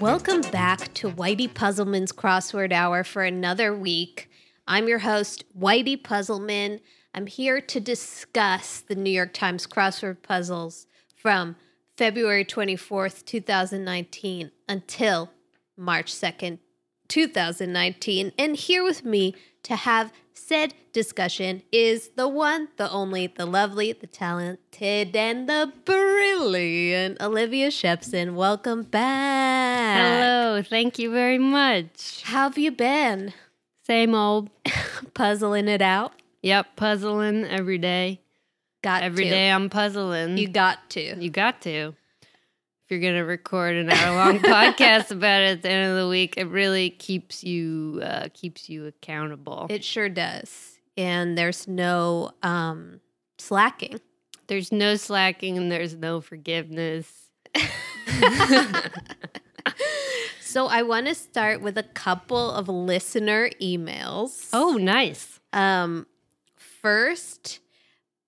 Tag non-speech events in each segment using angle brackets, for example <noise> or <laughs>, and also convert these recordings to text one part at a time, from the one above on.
Welcome back to Whitey Puzzleman's Crossword Hour for another week. I'm your host, Whitey Puzzleman. I'm here to discuss the New York Times crossword puzzles from February 24th, 2019 until March 2nd, 2019. And here with me to have said discussion is the one, the only, the lovely, the talented, and the brilliant Olivia Shepson. Welcome back. Hello, thank you very much. How have you been? Same old. <laughs> Puzzling it out? Yep, puzzling every day. Got Every to. day I'm puzzling. You got to. you got to. If you're gonna record an hour long <laughs> podcast about it at the end of the week, it really keeps you uh, keeps you accountable. It sure does. And there's no um, slacking. there's no slacking and there's no forgiveness. <laughs> So I want to start with a couple of listener emails. Oh, nice. Um, first,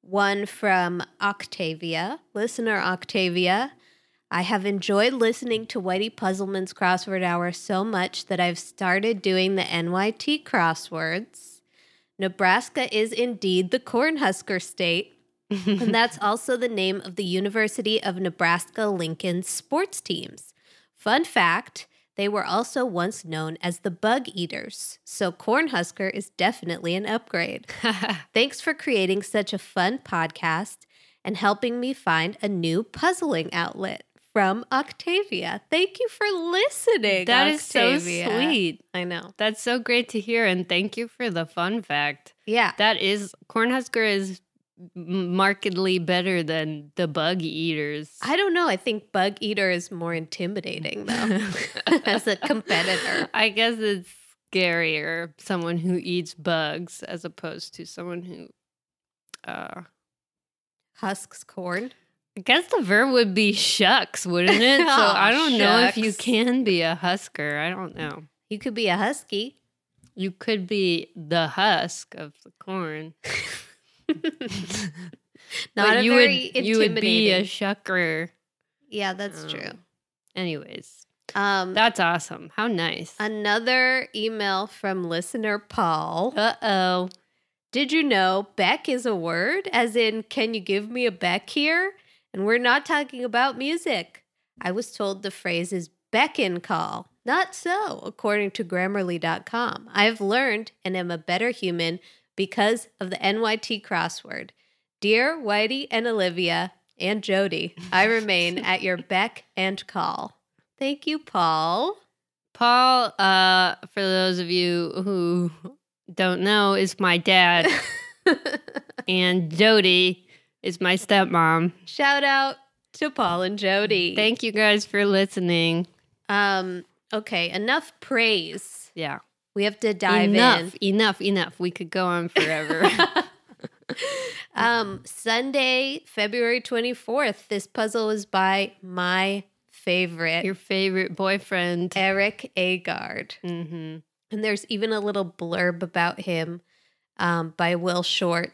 one from Octavia, listener Octavia. I have enjoyed listening to Whitey Puzzleman's crossword hour so much that I've started doing the NYT crosswords. Nebraska is indeed the Cornhusker state, and <laughs> that's also the name of the University of Nebraska Lincoln sports teams. Fun fact they were also once known as the Bug Eaters, so Cornhusker is definitely an upgrade. <laughs> Thanks for creating such a fun podcast and helping me find a new puzzling outlet from Octavia. Thank you for listening. That is so sweet. I know. That's so great to hear, and thank you for the fun fact. Yeah. That is Cornhusker is markedly better than the bug eaters. I don't know. I think Bug Eater is more intimidating, though, <laughs> <laughs> as a competitor. I guess it's scarier someone who eats bugs as opposed to someone who uh Husks corn. I guess the verb would be shucks, wouldn't it? so Aw, <laughs> I don't know if you can be a husker. I don't know. You could be a husky. You could be the husk of the corn. <laughs> Not you very would you would be a shucker. Yeah, that's Oh. true. Anyways, Um, that's awesome. How nice. another email from listener Paul. Uh oh. Did you know Beck is a word? As in, can you give me a Beck here? And we're not talking about music. I was told the phrase is beckon call. Not so, according to Grammarly.com. I've learned and am a better human because of the NYT crossword. Dear Whitey and Olivia and Jody, I remain <laughs> at your beck and call. Thank you, Paul. Paul, uh, for those of you who don't know, is my dad, <laughs> and Jody is my stepmom. Shout out to Paul and Jody. Thank you guys for listening. Um, okay, enough praise. Yeah. We have to dive in. enough, enough, enough. We could go on forever. <laughs> <laughs> um, Sunday, February 24th. This puzzle was by my favorite, Your favorite boyfriend. Erik Agard. Mm-hmm. And there's even a little blurb about him um, by Will Shortz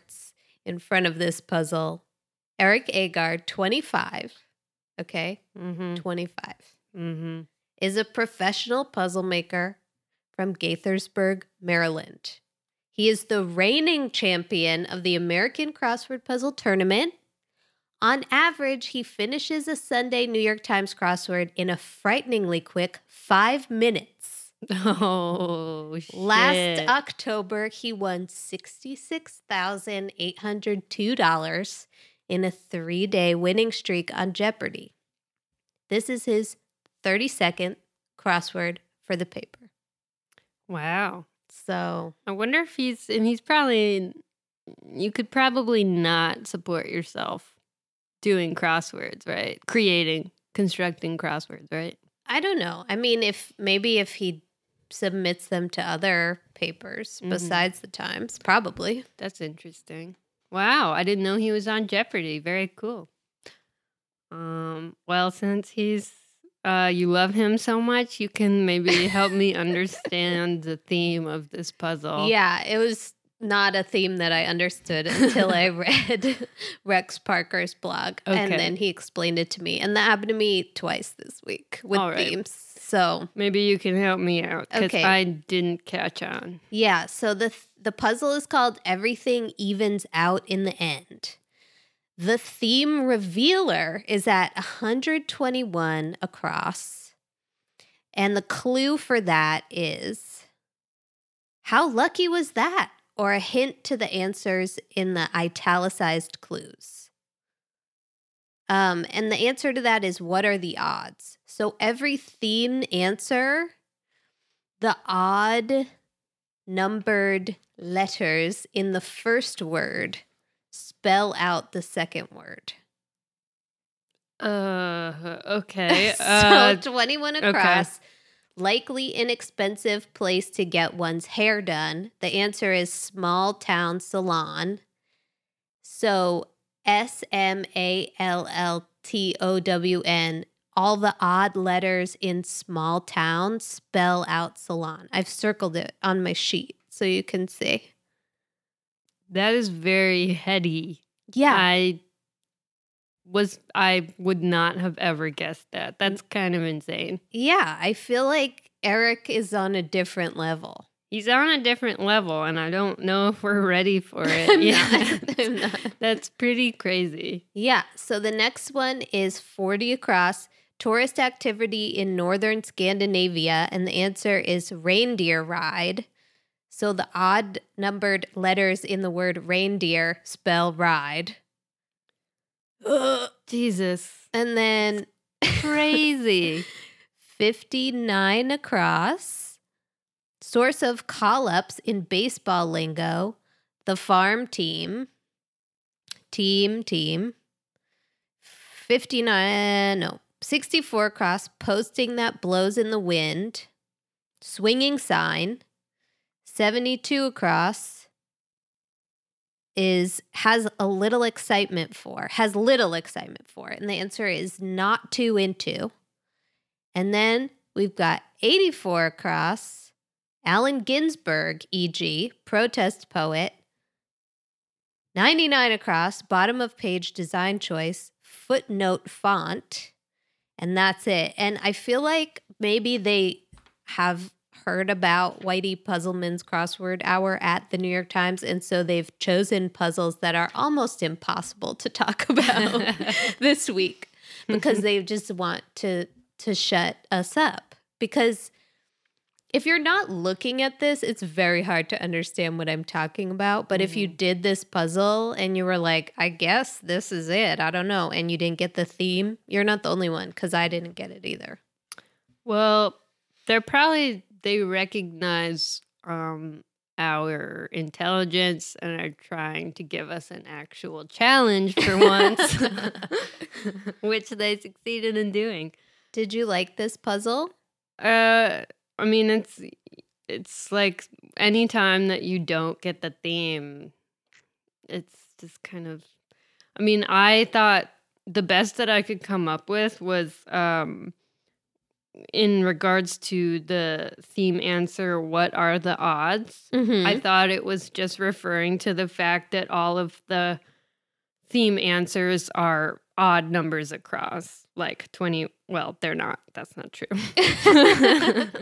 in front of this puzzle. Erik Agard, 25. Okay, Mm-hmm. 25. Mm-hmm. is a professional puzzle maker from Gaithersburg, Maryland. He is the reigning champion of the American Crossword Puzzle Tournament. On average, he finishes a Sunday New York Times crossword in a frighteningly quick five minutes. Oh, shit. Last October, he won $66,802 in a three day winning streak on Jeopardy! This is his 32nd crossword for the paper. wow. So, I wonder if he's, and he's probably, you could probably not support yourself doing crosswords, right? Creating, constructing crosswords, right? I don't know. I mean, if maybe if he submits them to other papers Mhm. besides the Times, probably. That's interesting. Wow, I didn't know he was on Jeopardy. Very cool. Um, well, since he's uh, you love him so much, you can maybe help me <laughs> understand the theme of this puzzle. Yeah, it was not a theme that I understood until I <laughs> read <laughs> Rex Parker's blog. And then he explained it to me. And that happened to me twice this week with right. themes. So, Maybe you can help me out because Okay. I didn't catch on. yeah, so the the puzzle is called Everything Evens Out in the End. The theme revealer is at 121 across. And the clue for that is how lucky was that? Or a hint to the answers in the italicized clues. Um, and the answer to that is what are the odds? So every theme answer, the odd numbered letters in the first word spell out the second word. Uh, okay. <laughs> so Uh, 21 okay. across. Likely inexpensive place to get one's hair done. The answer is small town salon. So S M A L L T O W N. All the odd letters in small town spell out salon. I've circled it on my sheet so you can see. that is very heady. Yeah. I was I would not have ever guessed that. That's kind of insane. yeah. I feel like Erik is on a different level. He's on a different level, and I don't know if we're ready for it. <laughs> I'm yet. not. I'm not. <laughs> That's pretty crazy. Yeah. So the next one is 40 across tourist activity in northern Scandinavia. And the answer is reindeer ride. So the odd numbered letters in the word reindeer spell ride. Ugh. <gasps> Jesus. And then Crazy. <laughs> 59 across. Source of call ups in baseball lingo the farm team. Team, team. 59, no, 64 across. Posting that blows in the wind. Swinging sign. 72 across is has a little excitement for, has little excitement for. And the answer is not too into. And then we've got 84 across, Allen Ginsberg, e.g., protest poet. 99 across, bottom of page design choice, footnote font. And that's it. And I feel like maybe they have heard about Whitey Puzzleman's crossword hour at the New York Times. And so they've chosen puzzles that are almost impossible to talk <laughs> about <laughs> this week because <laughs> they just want to to shut us up because if you're not looking at this it's very hard to understand what i'm talking about but if you did this puzzle and you were like i guess this is it i don't know and you didn't get the theme you're not the only one because i didn't get it either. Well, they're probably they recognize um our intelligence and are trying to give us an actual challenge for once, <laughs> <laughs> which they succeeded in doing. did you like this puzzle? Uh, I mean, it's it's like anytime that you don't get the theme, it's just kind of. I mean, I thought the best that I could come up with was um in regards to the theme answer what are the odds mm-hmm. i thought it was just referring to the fact that all of the theme answers are odd numbers across like 20 well they're not that's not true <laughs>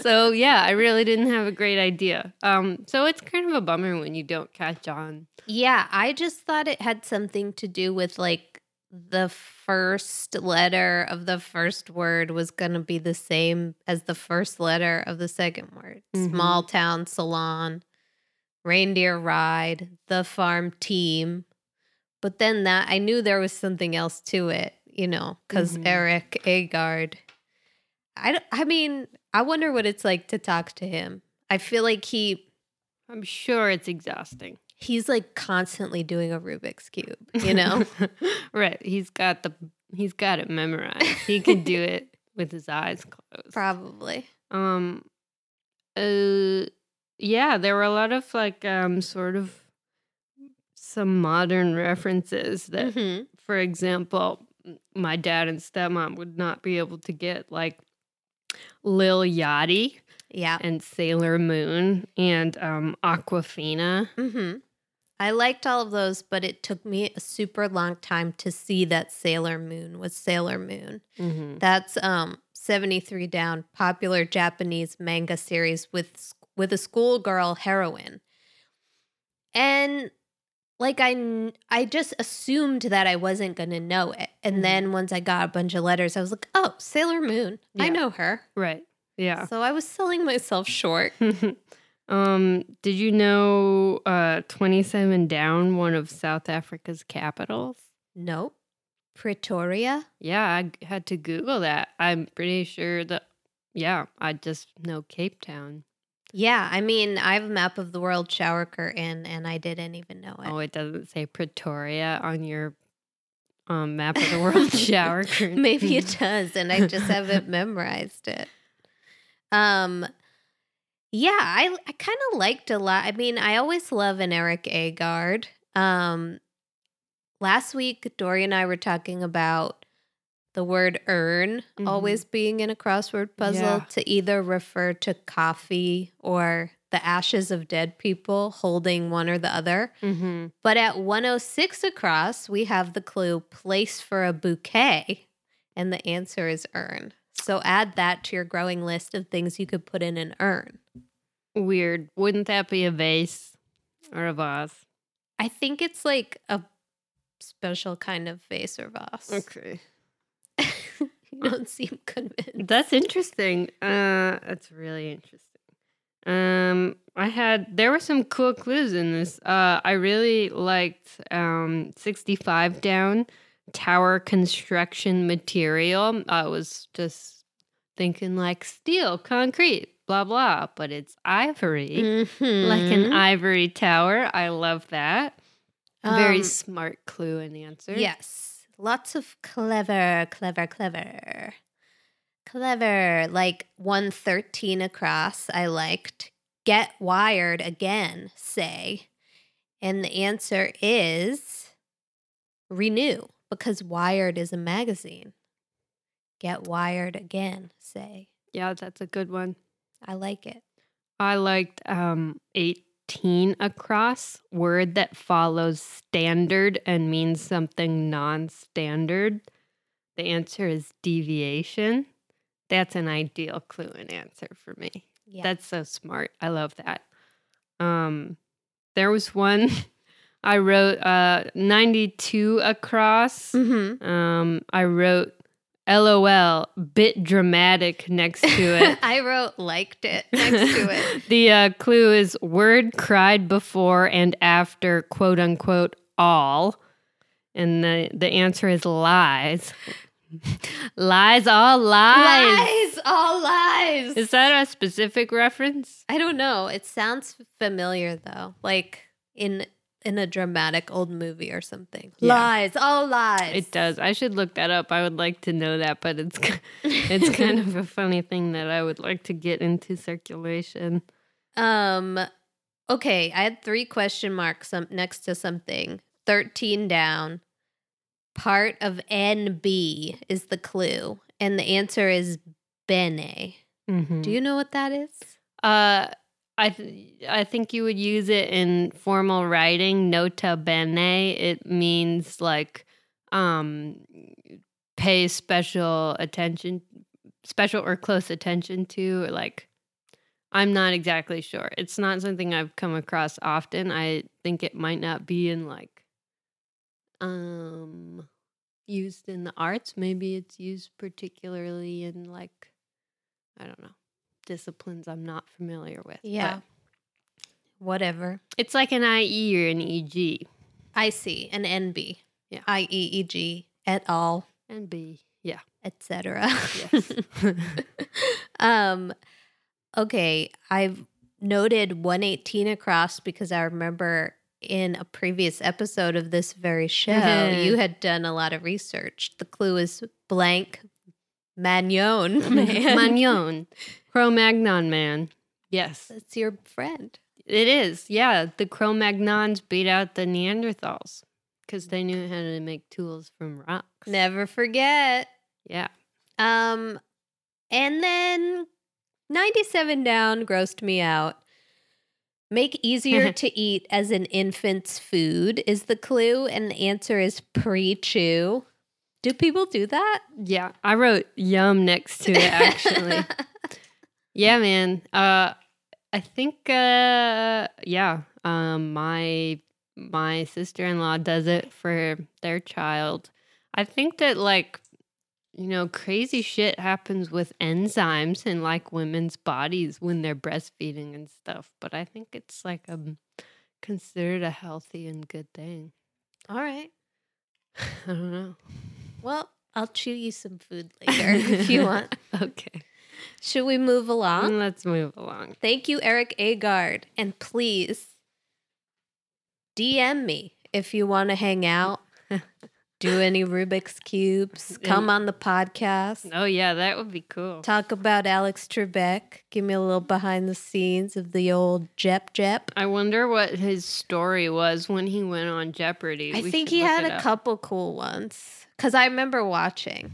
so yeah i really didn't have a great idea um so it's kind of a bummer when you don't catch on Yeah, I just thought it had something to do with like the first letter of the first word was going to be the same as the first letter of the second word. Mhm. Small town salon, reindeer ride, the farm team. But then that I knew there was something else to it, you know, because Mhm. Erik Agard. I, I mean, I wonder what it's like to talk to him. I feel like he i'm sure it's exhausting he's like constantly doing a Rubik's cube, <laughs> you know? right he's got the he's got it memorized he can do it with his eyes closed Probably. um uh yeah there were a lot of like um sort of some modern references that Mhm. for example my dad and stepmom would not be able to get, like Lil Yachty Yeah. and Sailor Moon and um, Aquafina. Mm-hmm. I liked all of those, but it took me a super long time to see that Sailor Moon was Sailor Moon. Mm-hmm. That's um 73 down, popular Japanese manga series with with a schoolgirl heroine. And like I I just assumed that I wasn't going to know it. And Mhm. then once I got a bunch of letters, I was like, "Oh, Sailor Moon. I know her." Right. Yeah. So I was selling myself short. <laughs> um, did you know uh 27 down one of South Africa's capitals? Nope. Pretoria? Yeah, I had to Google that. I'm pretty sure that yeah, I just know Cape Town. Yeah, I mean, I have a map of the world shower curtain and I didn't even know it. Oh, it doesn't say Pretoria on your um map of the world <laughs> shower curtain. Maybe it <laughs> does, and I just haven't <laughs> memorized it. Um, yeah, I I kind of liked a lot. I mean, I always love an Erik Agard. Um, last week, Dory and I were talking about the word "urn" Mhm. always being in a crossword puzzle Yeah. to either refer to coffee or the ashes of dead people holding one or the other. Mm-hmm. But at 106 across, we have the clue place for a bouquet, and the answer is urn. So add that to your growing list of things you could put in an urn. Weird. Wouldn't that be a vase or a vase? I think it's like a special kind of vase or vase. Okay. You <laughs> don't seem convinced. That's interesting. Uh that's really interesting. Um I had there were some cool clues in this. Uh I really liked um 65 down tower construction material. I was just thinking like steel, concrete, blah blah, but it's ivory. Like an Mhm. ivory tower. I love that. Very Um, smart clue and answer. Yes. Lots of clever, clever, clever. Clever. Like 113 across, I liked. Get wired again, say. And the answer is renew because Wired is a magazine. Get wired again, say. Yeah, that's a good one. I like it. I liked um 18 across, word that follows standard and means something non-standard. The answer is deviation. That's an ideal clue and answer for me. Yeah. That's so smart. I love that. Um there was one <laughs> I wrote uh 92 across. mm-hmm. Um I wrote LOL bit dramatic next to <laughs> it. I wrote liked it next to it. <laughs> the uh, clue is word cried before and after quote unquote all. And the, the answer is lies. lies, all lies. Lies, all lies. Is that a specific reference? I don't know. It sounds familiar though, like in in a dramatic old movie or something. Yeah. Lies, all lies. It does. I should look that up. I would like to know that, but it's <laughs> it's kind of a funny thing that I would like to get into circulation. um. Okay, I had three question marks um, next to something. Thirteen down. Part of NB is the clue, and the answer is bene. Mhm. Do you know what that is? Uh, I th- I think you would use it in formal writing. Nota bene. It means like um pay special attention, special or close attention to. Or like, I'm not exactly sure. It's not something I've come across often. I think it might not be in like um used in the arts. Maybe it's used particularly in like I don't know disciplines I'm not familiar with. Yeah. Whatever. it's like an IE or an EG. I see. An NB. Yeah. I E E G et al. And B. Yeah. etc. Yes. <laughs> um okay, I've noted 118 across because I remember in a previous episode of this very show you had done a lot of research. The clue is blank Magnon <laughs> man. Magnon. Cro-Magnon man. Yes. That's your friend. It is. Yeah. The Cro-Magnons beat out the Neanderthals. because they knew how to make tools from rocks. Never forget. Yeah. Um, and then 97 down grossed me out. Make easier <laughs> to eat as an infant's food is the clue, and the answer is pre chew. Do people do that? Yeah. I wrote yum next to it actually. <laughs> yeah, man. Uh I think uh yeah. Um my my sister-in-law does it for their child. I think that like you know, crazy shit happens with enzymes in like women's bodies when they're breastfeeding and stuff, but I think it's like um considered a healthy and good thing. All right. <laughs> I don't know. Well, I'll chew you some food <laughs> later if you want. okay. Should we move along? Let's move along. Thank you, Erik Agard. And please DM me if you want to hang out, <laughs> do any Rubik's Cubes, come on the podcast, Oh yeah, that would be cool. talk about Alex Trebek, give me a little behind the scenes of the old Jep Jep. I wonder what his story was when he went on Jeopardy. I We think should he look had it a up. couple cool ones because I remember watching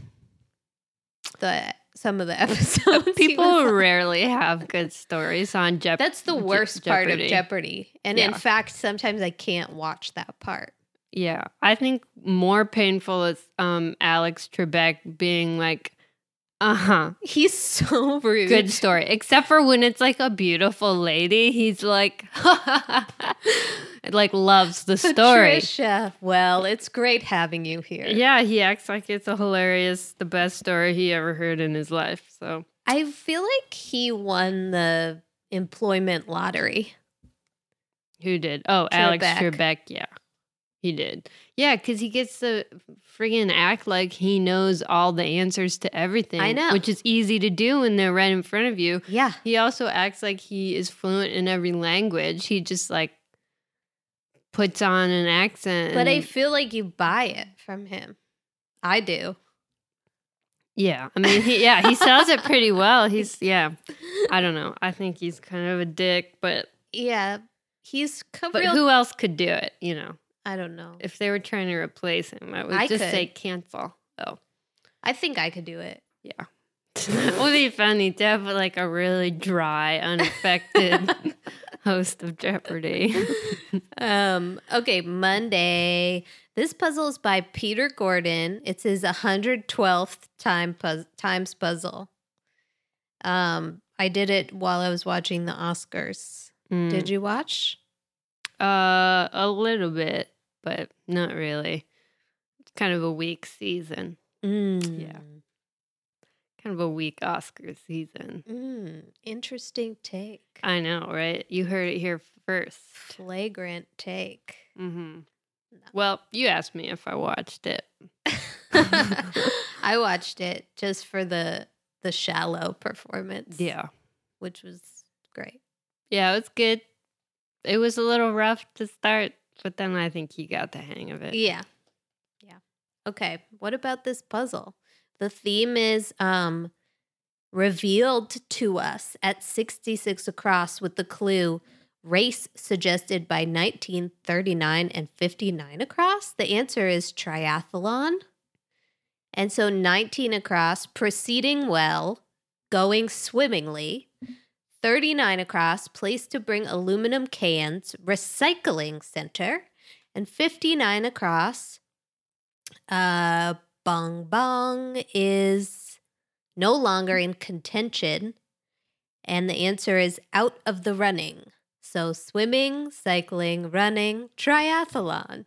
the some of the <laughs> episodes. People rarely have good stories on Jeopardy. That's the worst part of Jeopardy. And in fact, sometimes I can't watch that part. Yeah, I think more painful is um Alex Trebek being like, uh huh, He's so <laughs> rude. good story. Except for when it's like a beautiful lady, he's like, <laughs> like loves the story. Patricia, well, it's great having you here. Yeah, he acts like it's a hilarious, the best story he ever heard in his life. So I feel like he won the employment lottery. who did? Oh, Alex Trebek. Trebek. Yeah, he did. Yeah, because he gets to friggin' act like he knows all the answers to everything. I know. which is easy to do when they're right in front of you. Yeah. He also acts like he is fluent in every language. He just like puts on an accent. But I feel like you buy it from him. I do. yeah, I mean, he, yeah, he sells it pretty <laughs> well. He's yeah, I don't know. I think he's kind of a dick, but Yeah. He's co- but who else could do it? You know, I don't know. if they were trying to replace him, I would I just could. say cancel. Oh, I think I could do it. yeah. <laughs> that would be funny to have like a really dry, <laughs> unaffected host of Jeopardy. <laughs> Um, okay, Monday. This puzzle is by Peter Gordon. It's his 112th time puz- times puzzle. Um, I did it while I was watching the Oscars. Mm. Did you watch? Uh, a little bit, but not really. It's kind of a weak season. Mm. Yeah. Kind of a weak Oscar season. Mm, interesting take. I know, right? You heard it here first. Flagrant take. hmm Well, you asked me if I watched it. <laughs> I watched it just for the the shallow performance. Yeah. which was great. Yeah, it was good. It was a little rough to start, but then I think he got the hang of it. Yeah. Yeah. Okay. What about this puzzle? The theme is um revealed to us at 66 across with the clue race suggested by 1939 and 59 across. The answer is triathlon. And so 19 across, proceeding well, going swimmingly. 39 across, place to bring aluminum cans, recycling center. And 59 across, uh, Bong Bong is no longer in contention. And the answer is out of the running. So swimming, cycling, running, triathlon.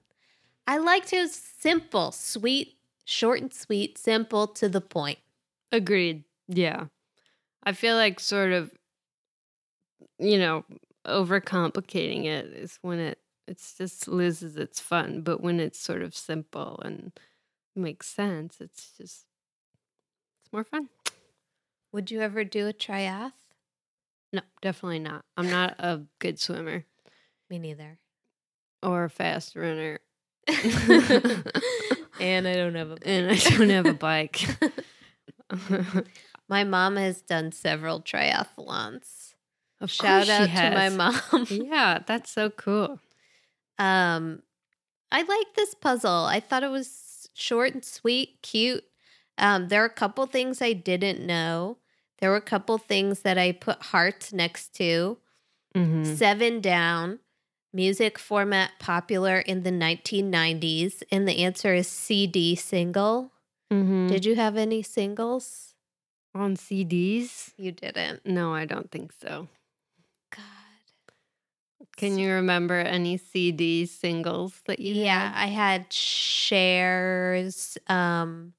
I liked was simple, sweet, short and sweet, simple to the point. Agreed. Yeah. I feel like sort of, you know, overcomplicating it is when it it's just loses its fun. But when it's sort of simple and makes sense, it's just it's more fun. Would you ever do a triath? No, definitely not. I'm not a good swimmer Me neither. or a fast runner. <laughs> and I don't have a <laughs> and I don't have a bike. <laughs> My mom has done several triathlons. Of Shout out to my <laughs> mom. Yeah, that's so cool. um, I like this puzzle. I thought it was short and sweet, cute. Um, there are a couple things I didn't know. There were a couple things that I put hearts next to. Mm-hmm. Seven down. Music format popular in the 1990s. And the answer is CD single. Mm-hmm. Did you have any singles? On CDs? You didn't. No, I don't think so. Can you remember any CD singles that you Yeah, had? I had Cher's. Um,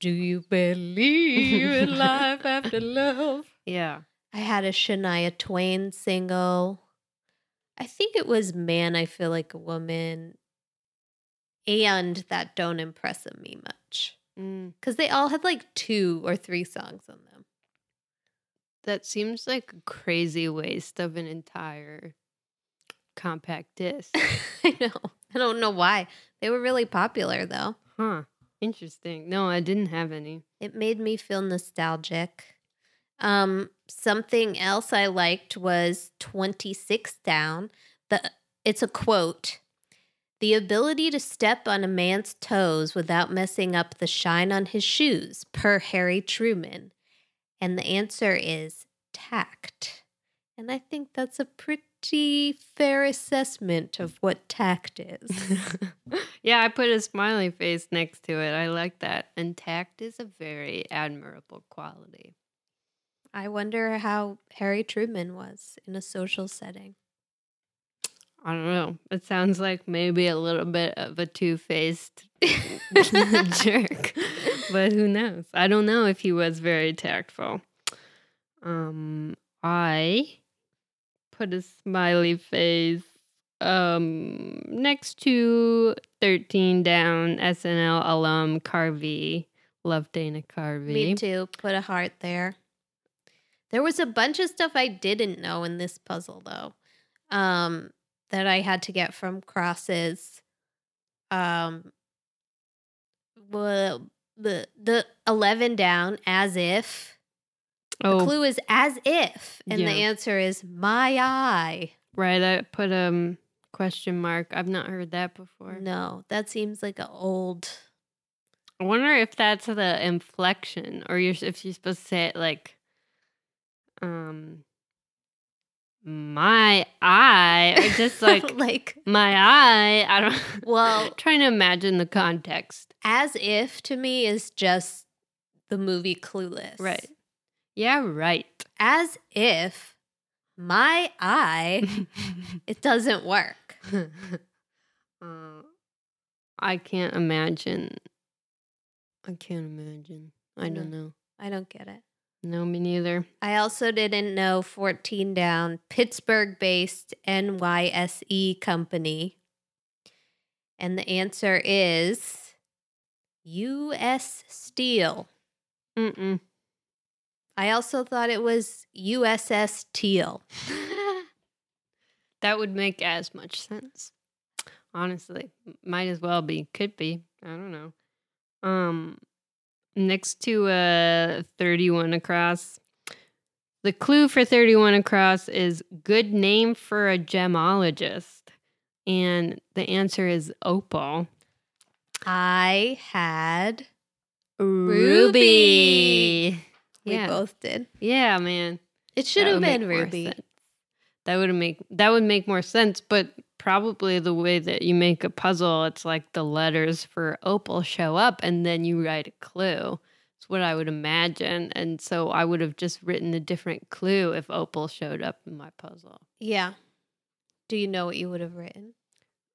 do you believe in life after <laughs> love? Yeah. I had a Shania Twain single. I think it was Man, I Feel Like a Woman. And that Don't Impress Me Much. Mm, Because they all had like two or three songs on them. that seems like a crazy waste of an entire compact disc. <laughs> I know. I don't know why. They were really popular though. huh. Interesting. No, I didn't have any. It made me feel nostalgic. Um, something else I liked was 26 down. The it's a quote. The ability to step on a man's toes without messing up the shine on his shoes, per Harry Truman. And the answer is tact. And I think that's a pretty fair assessment of what tact is. <laughs> yeah, I put a smiley face next to it. I like that. And tact is a very admirable quality. I wonder how Harry Truman was in a social setting. I don't know. It sounds like maybe a little bit of a two faced <laughs> jerk, but who knows? I don't know if he was very tactful. Um, I put a smiley face um next to 13 down SNL alum Carvey. Love Dana Carvey. Me too. Put a heart there. There was a bunch of stuff I didn't know in this puzzle though. Um that I had to get from crosses. Um well the the 11 down as if the Oh, clue is as if and the answer is my eye. right. I put a um, question mark. I've not heard that before. No, that seems like an old I wonder if that's the inflection, or you're if you're supposed to say it like, um, my eye, or just <laughs> like like my eye. I don't. <laughs> Well- trying to imagine the context. as if to me is just the movie Clueless. Right. Yeah. Right. As if my eye <laughs> it doesn't work. uh, I can't imagine. I can't imagine. I don't know. I don't get it. No, me neither. I also didn't know 14 down Pittsburgh based NYSE company. And the answer is US Steel. Mm-mm. I also thought it was USS Teal. <laughs> that would make as much sense. Honestly, might as well be. Could be. I don't know. Um, next to uh 31 across. The clue for 31 across is good name for a gemologist. And the answer is opal. I had Ruby. we Yeah. both did. Yeah, man. It should That have been Ruby. That would make that would make more sense, but probably the way that you make a puzzle, it's like the letters for opal show up and then you write a clue. It's what I would imagine. And so I would have just written a different clue if opal showed up in my puzzle. Yeah. Do you know what you would have written?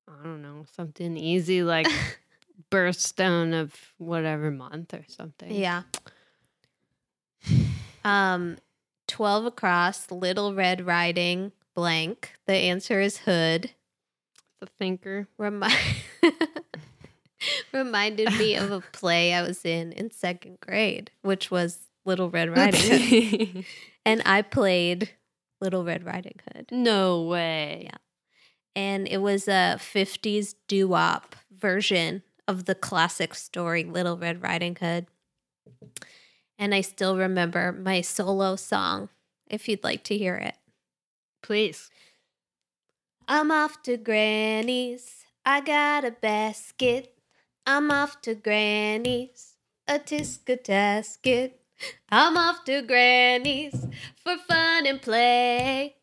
I don't know, something easy like <laughs> birthstone of whatever month or something. Yeah. Um, 12 across, Little Red Riding, blank. The answer is Hood. The thinker. Remi- <laughs> reminded me of a play I was in in second grade, which was Little Red Riding Hood. <laughs> and I played Little Red Riding Hood. no way. Yeah. And it was a 50s doo wop version of the classic story, Little Red Riding Hood. And I still remember my solo song, if you'd like to hear it. Please. I'm off to Granny's. I got a basket. I'm off to Granny's. A tisca tasket. I'm off to Granny's for fun and play.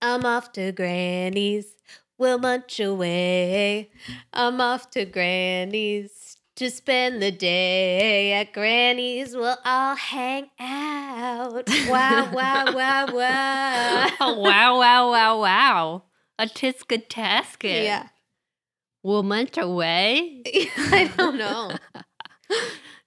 I'm off to Granny's. We'll munch away. I'm off to Granny's to spend the day. At Granny's, we'll all hang out. Wow, wow, wow, wow. oh, wow, wow, wow, wow. A tisca tasket. Yeah. Will munch away? <laughs> I don't know. <laughs>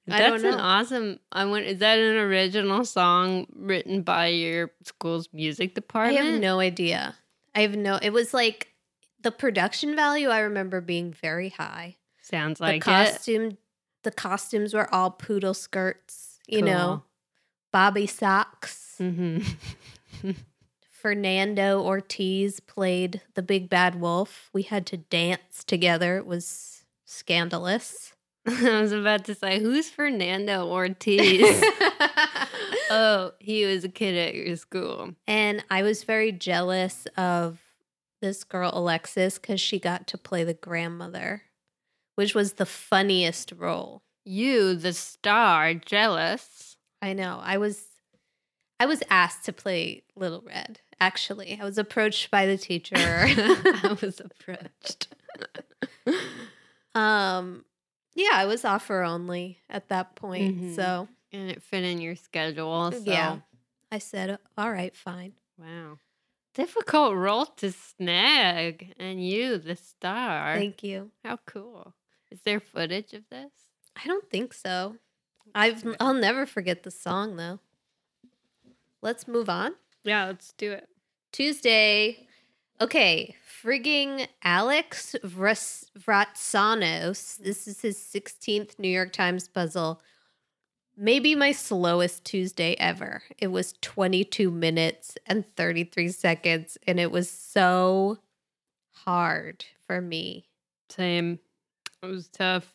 That's an awesome. I went. Is that an original song written by your school's music department? I have no idea. I have no. It was like the production value. I remember being very high. Sounds The like it. the costumes were all poodle skirts. You know, bobby socks. Mm-hmm. <laughs> Fernando Ortiz played the big bad wolf. We had to dance together. It was scandalous. <laughs> I was about to say, who's Fernando Ortiz? <laughs> oh, he was a kid at your school. and I was very jealous of this girl Alexis because she got to play the grandmother, which was the funniest role. You, the star, jealous. I know. I was I was asked to play Little Red. Actually, I was approached by the teacher. <laughs> I <laughs> was approached. um yeah, I was offer only at that point. Mhm. So, and it fit in your schedule. So. yeah. I said, "All right, fine." Wow. Difficult role to snag. And you, the star. Thank you. How cool. Is there footage of this? I don't think so. I've I'll never forget the song though. Let's move on. Yeah, let's do it. Tuesday. Okay, frigging Alex Vratsanos. This is his 16th New York Times puzzle. Maybe my slowest Tuesday ever. It was 22 minutes and 33 seconds, and it was so hard for me. Same. It was tough.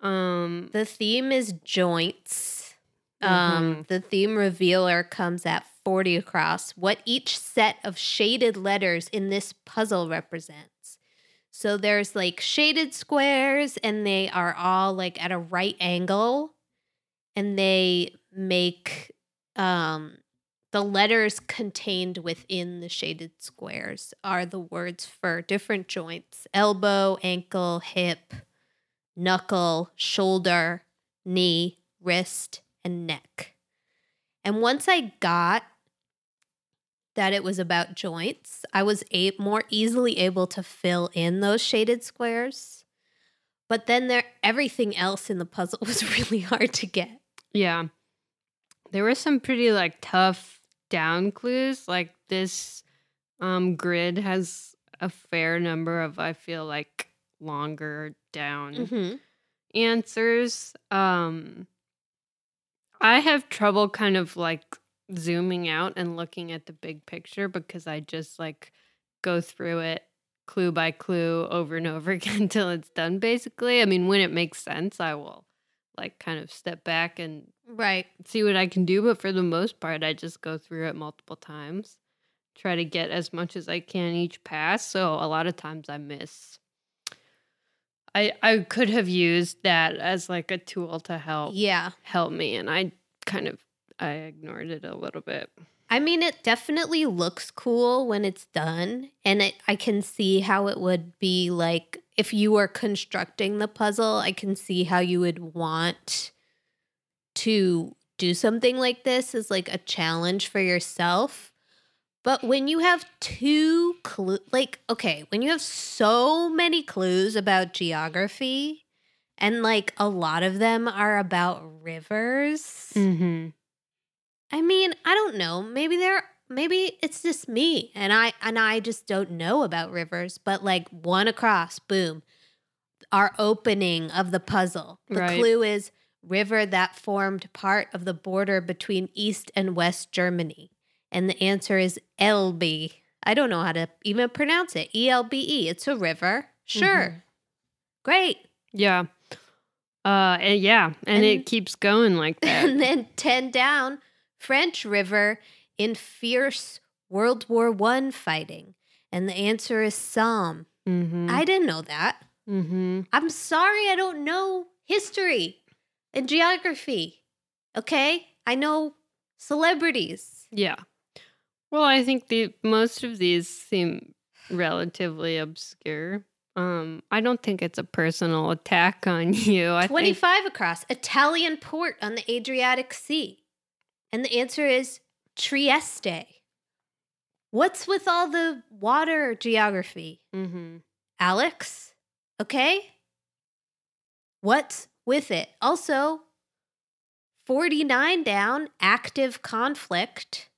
Um, The theme is joints. Um, the theme revealer comes at 40 across, what each set of shaded letters in this puzzle represents. So there's like shaded squares, and they are all like at a right angle, and they make um, the letters contained within the shaded squares are the words for different joints elbow, ankle, hip, knuckle, shoulder, knee, wrist, and neck. And once I got that it was about joints, I was a- more easily able to fill in those shaded squares. But then there everything else in the puzzle <laughs> was really hard to get. yeah. There were some pretty like tough down clues. Like this um grid has a fair number of I feel like longer down Mm-hmm. answers. Um I have trouble kind of like zooming out and looking at the big picture because I just like go through it clue by clue over and <laughs> over again until it's done basically. I mean, when it makes sense, I will like kind of step back and Right. see what I can do, but for the most part, I just go through it multiple times. Try to get as much as I can each pass. So a lot of times I miss. I I could have used that as like a tool to help Yeah. help me, and I kind of I ignored it a little bit. I mean, it definitely looks cool when it's done. And it, I can see how it would be like if you were constructing the puzzle, I can see how you would want to do something like this as like a challenge for yourself. But when you have two clue like okay, when you have so many clues about geography and like a lot of them are about rivers. Mm-hmm. I mean, I don't know. Maybe there maybe it's just me and I and I just don't know about rivers, but like one across, boom. Our opening of the puzzle. The Right. clue is river that formed part of the border between East and West Germany. And the answer is Elbe. I don't know how to even pronounce it. E L B E. It's a river. Sure. Great. Yeah. Uh, and yeah, and, And- it keeps going like <laughs> that. and then 10 down french river in fierce world war one fighting and the answer is somme Mm-hmm. I didn't know that. mm-hmm. I'm sorry I don't know history and geography. Okay? I know celebrities. Yeah. Well, I think the most of these seem relatively obscure. Um, I don't think it's a personal attack on <laughs> you. I think 25 across, Italian port on the Adriatic Sea. And the answer is Trieste. What's with all the water geography? hmm Alex? Okay? What's with it? Also, 49 down, active conflict.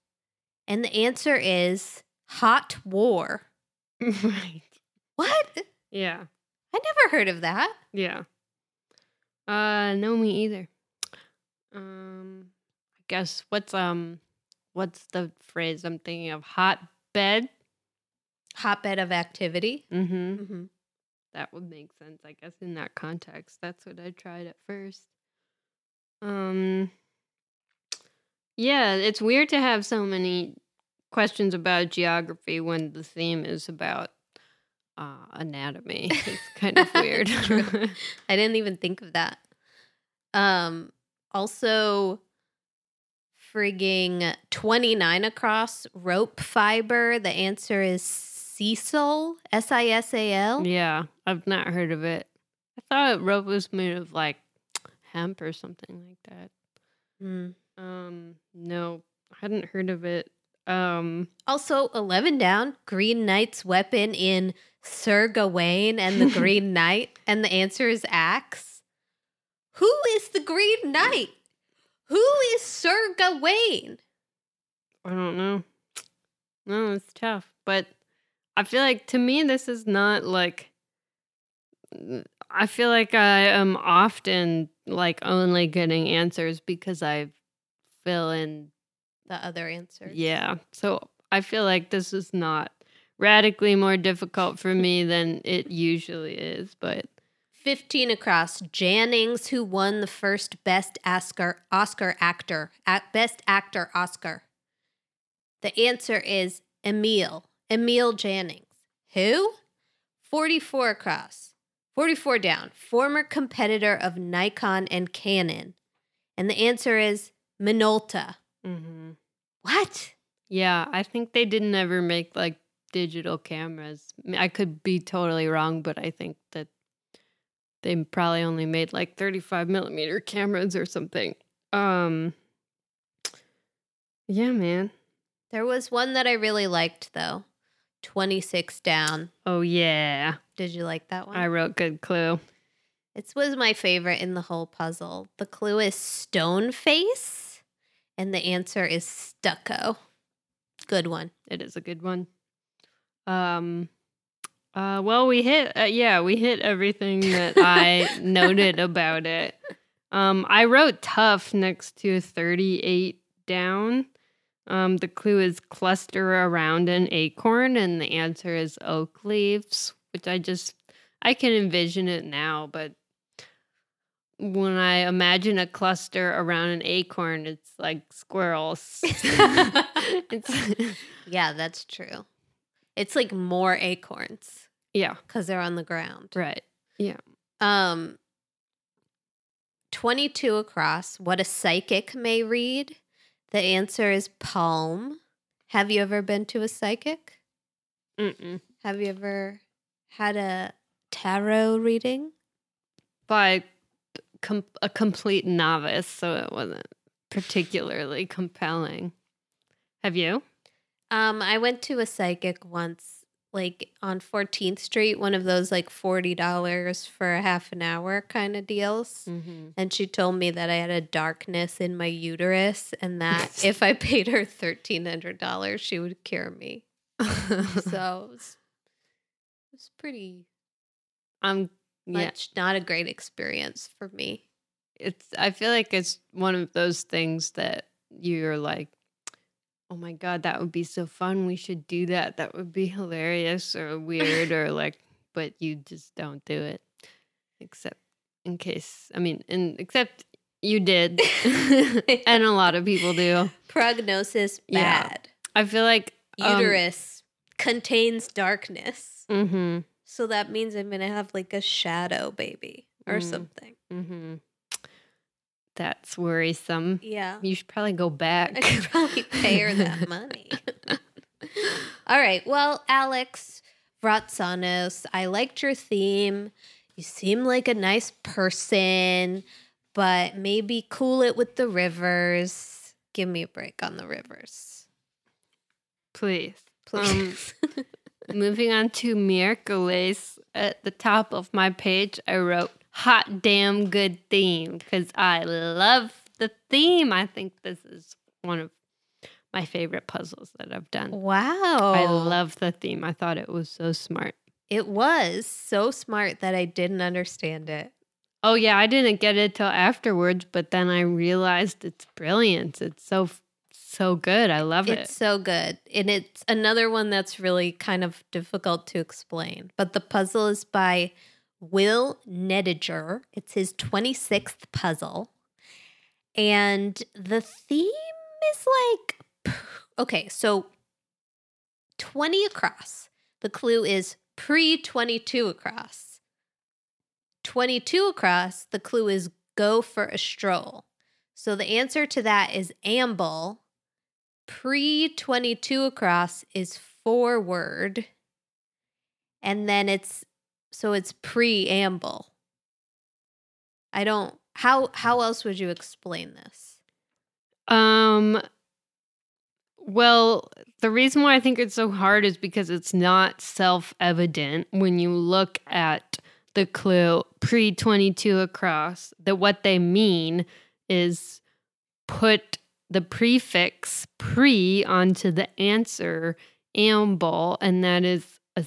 And the answer is hot war. <laughs> right. What? Yeah. I never heard of that. Yeah. Uh, no, me either. Um, I guess what's um, what's the phrase I'm thinking of? Hot bed. Hotbed of activity. Mm-hmm. Mm-hmm. That would make sense, I guess, in that context. That's what I tried at first. Um, yeah, it's weird to have so many questions about geography when the theme is about uh, anatomy. It's kind of weird. <laughs> <laughs> I didn't even think of that. Um, also, frigging 29 across rope fiber. The answer is sisal, S I S A L. yeah, I've not heard of it. I thought rope was made of like hemp or something like that. Mm. Um, no, I hadn't heard of it. Um, Also, 11 down, Green Knight's weapon in Sir Gawain and the <laughs> Green Knight. And the answer is axe. Who is the Green Knight? Who is Sir Gawain? I don't know. No, it's tough. But I feel like to me, this is not like. I feel like I am often like only getting answers because I fill in. The other answer. Yeah. So I feel like this is not radically more difficult for me than it usually is. But 15 across, Jannings, who won the first Best Oscar, Oscar actor, at Best Actor Oscar. The answer is Emil, Emil Jannings. Who? 44 across, 44 down, former competitor of Nikon and Canon. And the answer is Minolta. mm-hmm. What? yeah, I think they didn't ever make like digital cameras. I could be totally wrong, but I think that they probably only made like 35 millimeter <laughs> cameras or something. Um, yeah, man. There was one that I really liked, though 26 down. Oh yeah, Did you like that one? I wrote good clue. It was my favorite in the whole puzzle. The clue is stone face, and the answer is stucco. Good one. It is a good one. Um, uh, well, we hit. Uh, yeah, we hit everything that <laughs> I noted about it. Um, I wrote tough next to 38 down. Um, the clue is cluster around an acorn, and the answer is oak leaves, which I just I can envision it now, but when I imagine a cluster around an acorn, it's like squirrels. <laughs> <laughs> it's Yeah, that's true. It's like more acorns yeah, because they're on the ground. right. Yeah. Um, 22 across, what a psychic may read. The answer is palm. Have you ever been to a psychic? Mm-mm. Have you ever had a tarot reading? By com- a complete novice, so it wasn't particularly compelling. Have you? Um, I went to a psychic once, like on 14th Street, one of those like $40 for a half an hour kind of deals. Mm-hmm. And she told me that I had a darkness in my uterus and that <laughs> if I paid her $1,300, she would cure me. So it was, it was pretty I'm yeah. much not a great experience for me. It's. I feel like it's one of those things that you're like, oh my god, that would be so fun. We should do that. That would be hilarious or weird or <laughs> like, but you just don't do it, except in case. I mean, and except you did, <laughs> <laughs> and a lot of people do. Prognosis Yeah. bad. I feel like um, Uterus contains darkness. mhm. So that means I'm gonna have like a shadow baby or Mm. something. Mm-hmm. That's worrisome. Yeah. You should probably go back. I could probably <laughs> pay her that money. All right. Well, Alex Vratsanos, I liked your theme. You seem like a nice person, but maybe cool it with the rivers. Give me a break on the rivers, Please. please. Um, <laughs> moving on to Miraculous. At the top of my page, I wrote hot damn good theme because I love the theme. I think this is one of my favorite puzzles that I've done. wow. I love the theme. I thought it was so smart. it. Was so smart that I didn't understand it. Oh yeah, I didn't get it till afterwards, but then I realized it's brilliant. It's so so good. I love It's it. It's so good. And it's another one that's really kind of difficult to explain. But the puzzle is by Will Nediger. It's his 26th puzzle. And the theme is like okay, so 20 across. The clue is pre 22 across. 22 across, the clue is go for a stroll. So the answer to that is amble. Pre 22 across is forward. And then it's so it's preamble. I don't how how else would you explain this? Um well, the reason why I think it's so hard is because it's not self-evident when you look at the clue pre 22 across that what they mean is put the prefix pre onto the answer amble and that is a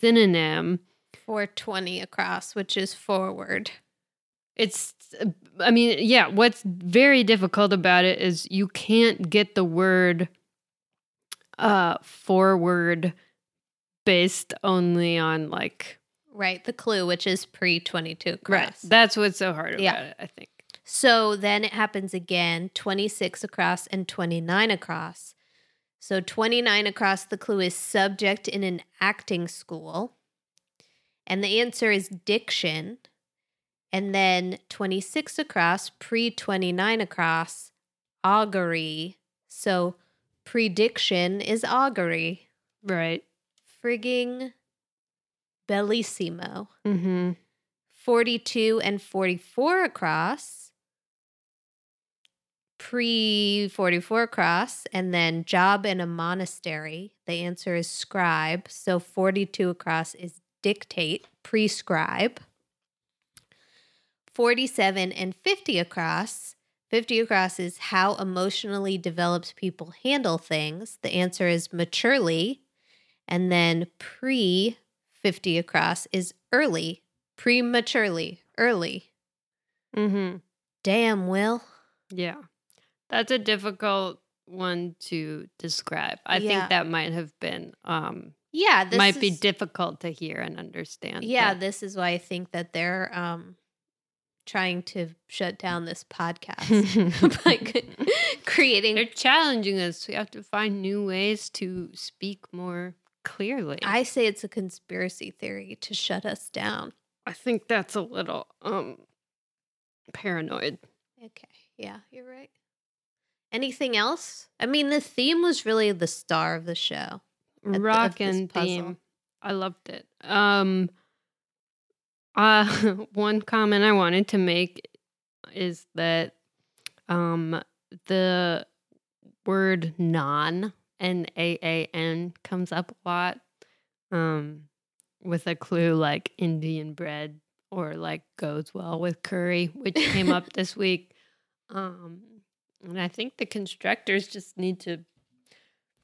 synonym 420 across, which is forward. it's i mean yeah what's very difficult about it is you can't get the word uh forward based only on like Right, the clue, which is pre 22 across. right that's what's so hard about Yeah. it i think So then it happens again 26 across and 29 across. So 29 across, the clue is subject in an acting school. And the answer is diction. And then 26 across, pre 29 across, augury. So prediction is augury. right Frigging bellissimo. mm-hmm 42 and 44 across, pre 44 across, and then job in a monastery. The answer is scribe. So 42 across is dictate, prescribe. 47 and 50 across. 50 across is how emotionally developed people handle things. The answer is maturely. And then pre 50 across is early, prematurely, early. mm-hmm Damn, Will. yeah that's a difficult one to describe i Yeah. think that might have been um Yeah, this might be difficult to hear and understand Yeah, but- this is why I think that they're um trying to shut down this podcast <laughs> <laughs> by c- <laughs> creating They're challenging us. We have to find new ways to speak more clearly. I say it's a conspiracy theory to shut us down. I think that's a little um paranoid. Okay. Yeah, you're right. Anything else? I mean, the theme was really the star of the show. Rock and theme. I loved it. Um uh <laughs> one comment I wanted to make is that um the word naan N A A N comes up a lot. Um with a clue like Indian bread or like goes well with curry, which came up <laughs> this week. Um and I think the constructors just need to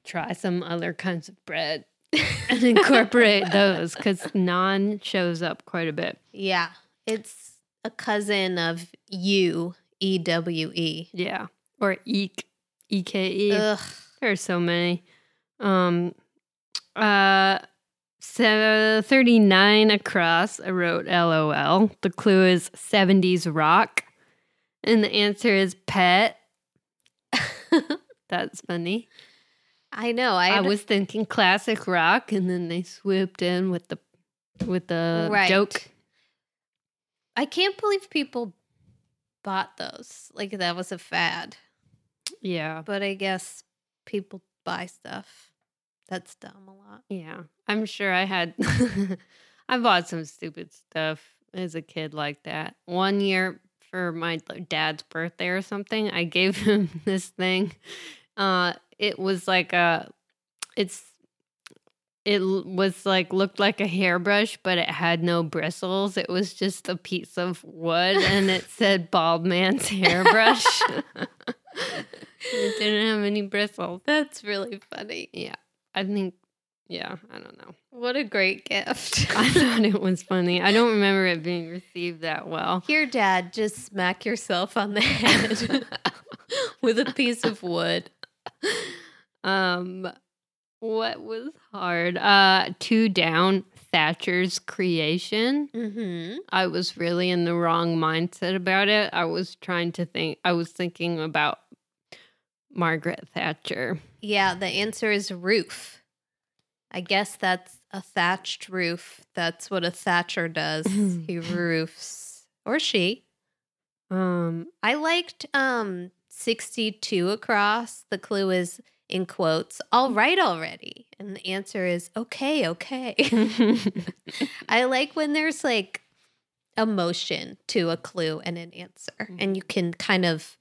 try some other kinds of bread <laughs> and incorporate those because naan shows up quite a bit. Yeah, it's a cousin of U E W E. Yeah. Or eke, E K E. Ugh. There are so many. Um uh so 39 across, I wrote LOL. The clue is 70s rock. And the answer is pet. <laughs> That's funny. I know. I, I was thinking classic rock, and then they swooped in with the with the Right. joke. I can't believe people bought those. Like that was a fad. Yeah. But I guess people buy stuff. That's dumb a lot. Yeah. I'm sure I had <laughs> I bought some stupid stuff as a kid like that. One year for my dad's birthday or something, I gave <laughs> him this thing. Uh it was like a it's it was like looked like a hairbrush but it had no bristles. It was just a piece of wood and it <laughs> said bald man's hairbrush. <laughs> it didn't have any bristles. That's really funny. Yeah. I think yeah, I don't know. What a great gift. <laughs> I thought it was funny. I don't remember it being received that well. Here, Dad, just smack yourself on the head with a piece of wood. <laughs> Um what was hard? Uh two down Thatcher's creation. Mm-hmm. I was really in the wrong mindset about it. I was trying to think I was thinking about Margaret Thatcher. Yeah, the answer is roof. I guess that's a thatched roof. That's what a thatcher does. <laughs> he roofs. Or she. Um I liked um 62 across. The clue is in quotes, all right already. And the answer is okay, okay. <laughs> I like when there's like emotion to a clue and an answer, and you can kind of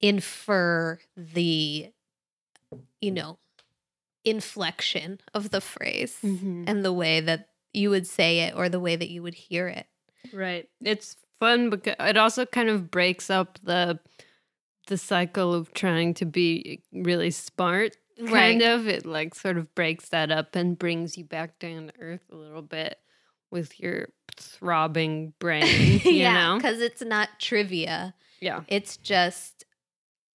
infer the, you know, inflection of the phrase Mhm. and the way that you would say it or the way that you would hear it. Right. It's fun because it also kind of breaks up the the cycle of trying to be really smart. Kind of. It like sort of breaks that up and brings you back down to earth a little bit with your throbbing brain. <laughs> You yeah, because it's not trivia. Yeah. It's just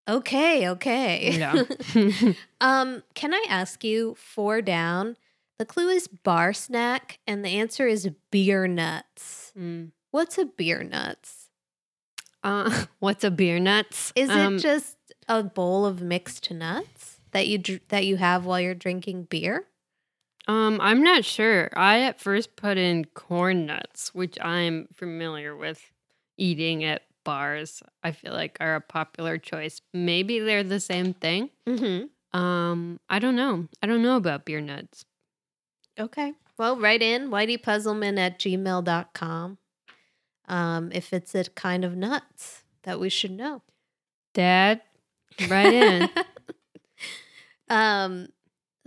okay, okay. Yeah. <laughs> <laughs> um, can I ask you four down? The clue is bar snack, and the answer is beer nuts. Mm. What's a beer nuts? Uh, <laughs> what's a beer nuts? Is Um, it just a bowl of mixed nuts that you dr- that you have while you're drinking beer? Um, I'm not sure. I at first put in corn nuts, which I'm familiar with eating at bars. I feel like are a popular choice. Maybe they're the same thing. Mm-hmm. Um, I don't know. I don't know about beer nuts. Okay. Well, write in whiteypuzzleman at gmail.com um, if it's a kind of nuts that we should know. Dad, right in. <laughs> um,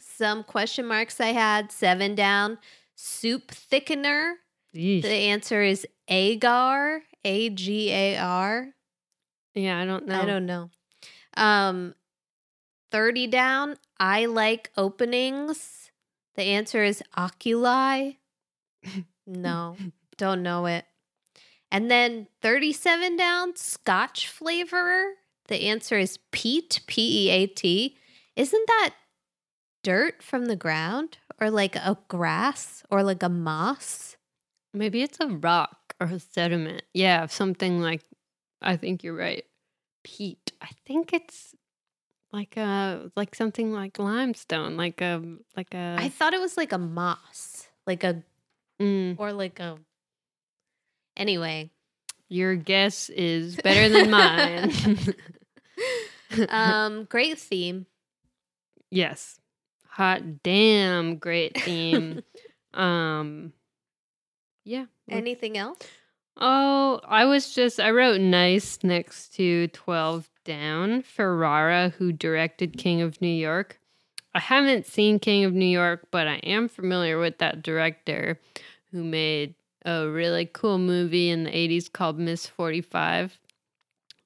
some question marks I had, seven down. Soup thickener. Yeesh. The answer is agar, A G A R. yeah, I don't know. I don't know. Um, 30 down. I like openings. The answer is oculi. <laughs> No, don't know it. And then 37 down, scotch flavorer. The answer is peat, P E A T. Isn't that dirt from the ground or like a grass or like a moss? Maybe it's a rock or a sediment. Yeah, something like. I think you're right. Peat. I think it's like a like something like limestone, like a like a. I thought it was like a moss, like a, Mm, or like a. Anyway, your guess is better than mine. <laughs> um, great theme. yes. Hot damn great theme. <laughs> um Yeah. Anything else? Oh, I was just I wrote nice next to 12 down. Ferrara who directed King of New York. I haven't seen King of New York, but I am familiar with that director who made a really cool movie in the 80s called Miss 45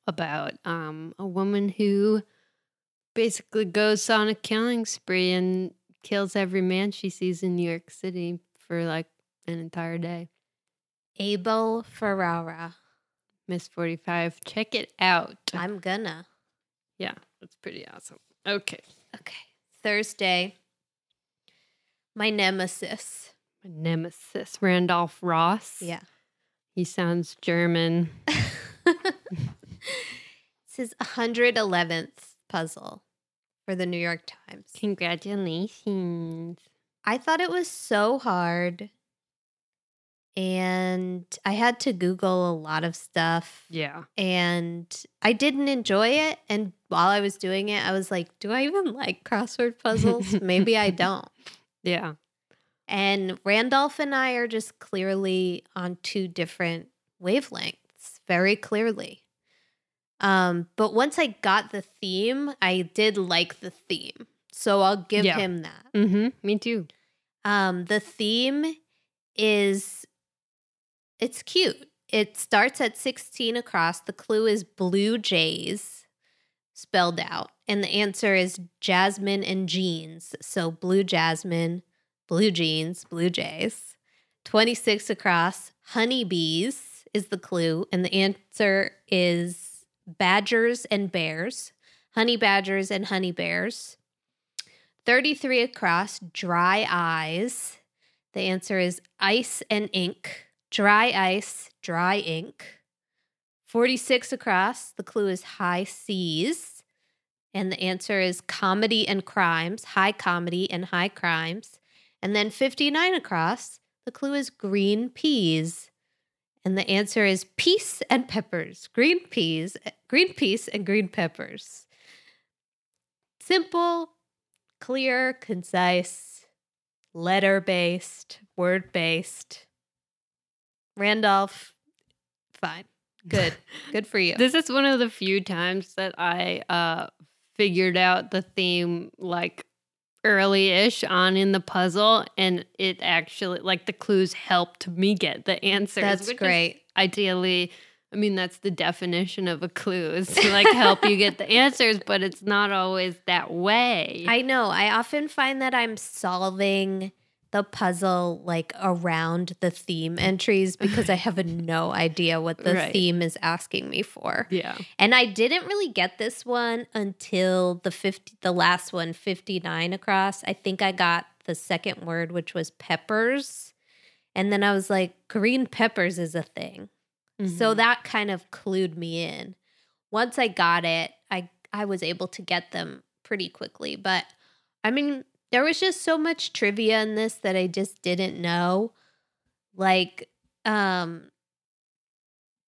about um a woman who basically goes on a killing spree and kills every man she sees in New York City for like an entire day. Abel Ferrara. Miss 45. Check it out. I'm gonna. Yeah, that's pretty awesome. Okay. Okay. Thursday. My nemesis. Nemesis, Randolph Ross. Yeah. He sounds German. <laughs> <laughs> this is 111th puzzle for the New York Times. Congratulations. I thought it was so hard and I had to Google a lot of stuff. Yeah. And I didn't enjoy it. And while I was doing it, I was like, do I even like crossword puzzles? <laughs> Maybe I don't. Yeah. And Randolph and I are just clearly on two different wavelengths, very clearly. Um, but once I got the theme, I did like the theme. So I'll give Yeah. him that. Mm-hmm. Me too. Um, the theme is it's cute. It starts at 16 across. The clue is blue jays spelled out. And the answer is jasmine and jeans. So blue jasmine, blue jeans, blue jays. 26 across, honeybees is the clue. And the answer is badgers and bears. Honey badgers and honey bears. 33 across, dry eyes. The answer is ice and ink. Dry ice, dry ink. 46 across, the clue is high seas. And the answer is comedy and crimes, high comedy and high crimes. And then 59 across, the clue is green peas. And the answer is peas and peppers. Green peas, green peas and green peppers. Simple, clear, concise, letter based, word based. Randolph, fine. Good. <laughs> Good for you. This is one of the few times that I uh figured out the theme like early-ish on in the puzzle and it actually like the clues helped me get the answers. That's which is great. ideally I mean that's the definition of a clue is to like help you get the <laughs> answers, but it's not always that way. I know. I often find that I'm solving the puzzle like around the theme entries <laughs> because I have no idea what the Right. theme is asking me for. yeah. And I didn't really get this one until the 50 the last one 59 across. I think I got the second word which was peppers. And then I was like green peppers is a thing. So Mhm. that kind of clued me in. Once I got it, I I was able to get them pretty quickly, but I mean, there was just so much trivia in this that I just didn't know. Like um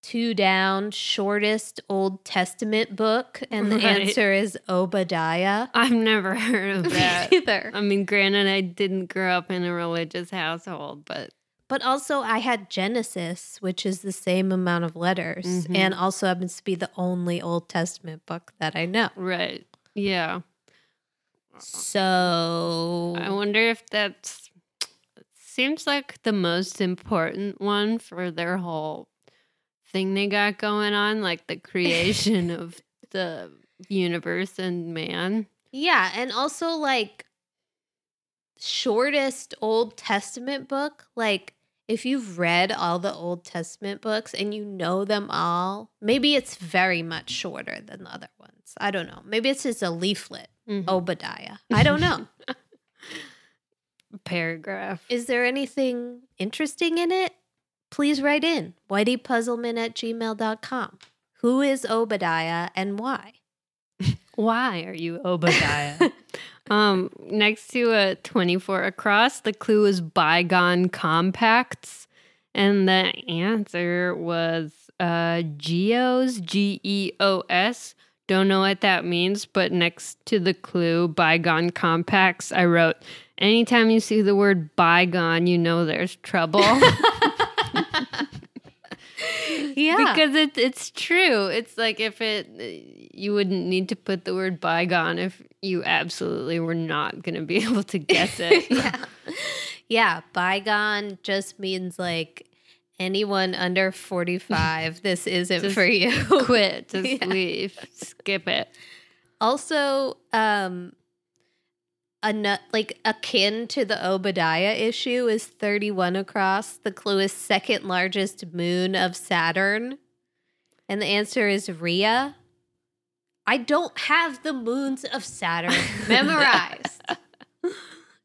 two down shortest Old Testament book and the Right. answer is Obadiah. I've never <laughs> heard of that. Either. I mean, granted, I didn't grow up in a religious household, but But also, I had Genesis, which is the same amount of letters, Mhm. and also happens to be the only Old Testament book that I know. right. Yeah. So, I wonder if that's seems like the most important one for their whole thing they got going on, like the creation <laughs> of the universe and man. yeah, and also like shortest Old Testament book. Like, if you've read all the Old Testament books and you know them all, maybe it's very much shorter than the other ones. I don't know. Maybe it's just a leaflet, Mhm. Obadiah. I don't know. <laughs> Paragraph. Is there anything interesting in it? Please write in whiteypuzzleman at gmail.com. Who is Obadiah and why? <laughs> Why are you Obadiah? <laughs> um, next to a 24 across, the clue is bygone compacts. And the answer was uh, geos, G E O S. Don't know what that means, but next to the clue, bygone compacts, I wrote, anytime you see the word bygone, you know there's trouble. <laughs> <laughs> yeah. because it, it's true. It's like if it, you wouldn't need to put the word bygone if you absolutely were not going to be <laughs> able to guess it. yeah. Yeah. Bygone just means like anyone under 45, <laughs> this isn't Just for you. <laughs> Quit, just Yeah. leave, skip it. Also, um, a nut like akin to the Obadiah issue is 31 across. The clue is second largest moon of Saturn. And the answer is Rhea. I don't have the moons of Saturn <laughs> memorized.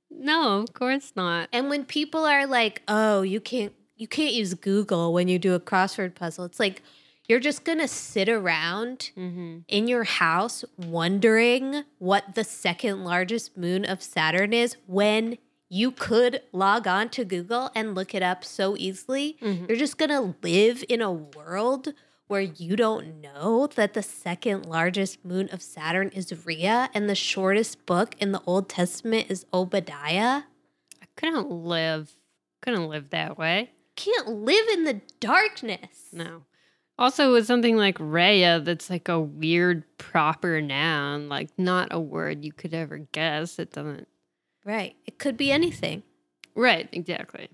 No, of course not. and when people are like, "Oh, you can't you can't use Google when you do a crossword puzzle." It's like you're just going to sit around Mm-hmm. in your house wondering what the second largest moon of Saturn is when you could log on to Google and look it up so easily. Mhm. You're just going to live in a world where you don't know that the second largest moon of Saturn is Rhea and the shortest book in the Old Testament is Obadiah. I couldn't live. Couldn't live that way. Can't live in the darkness. No. Also, with something like Rhea, that's like a weird proper noun, like not a word you could ever guess. It doesn't. Right. It could be anything. Right. Exactly.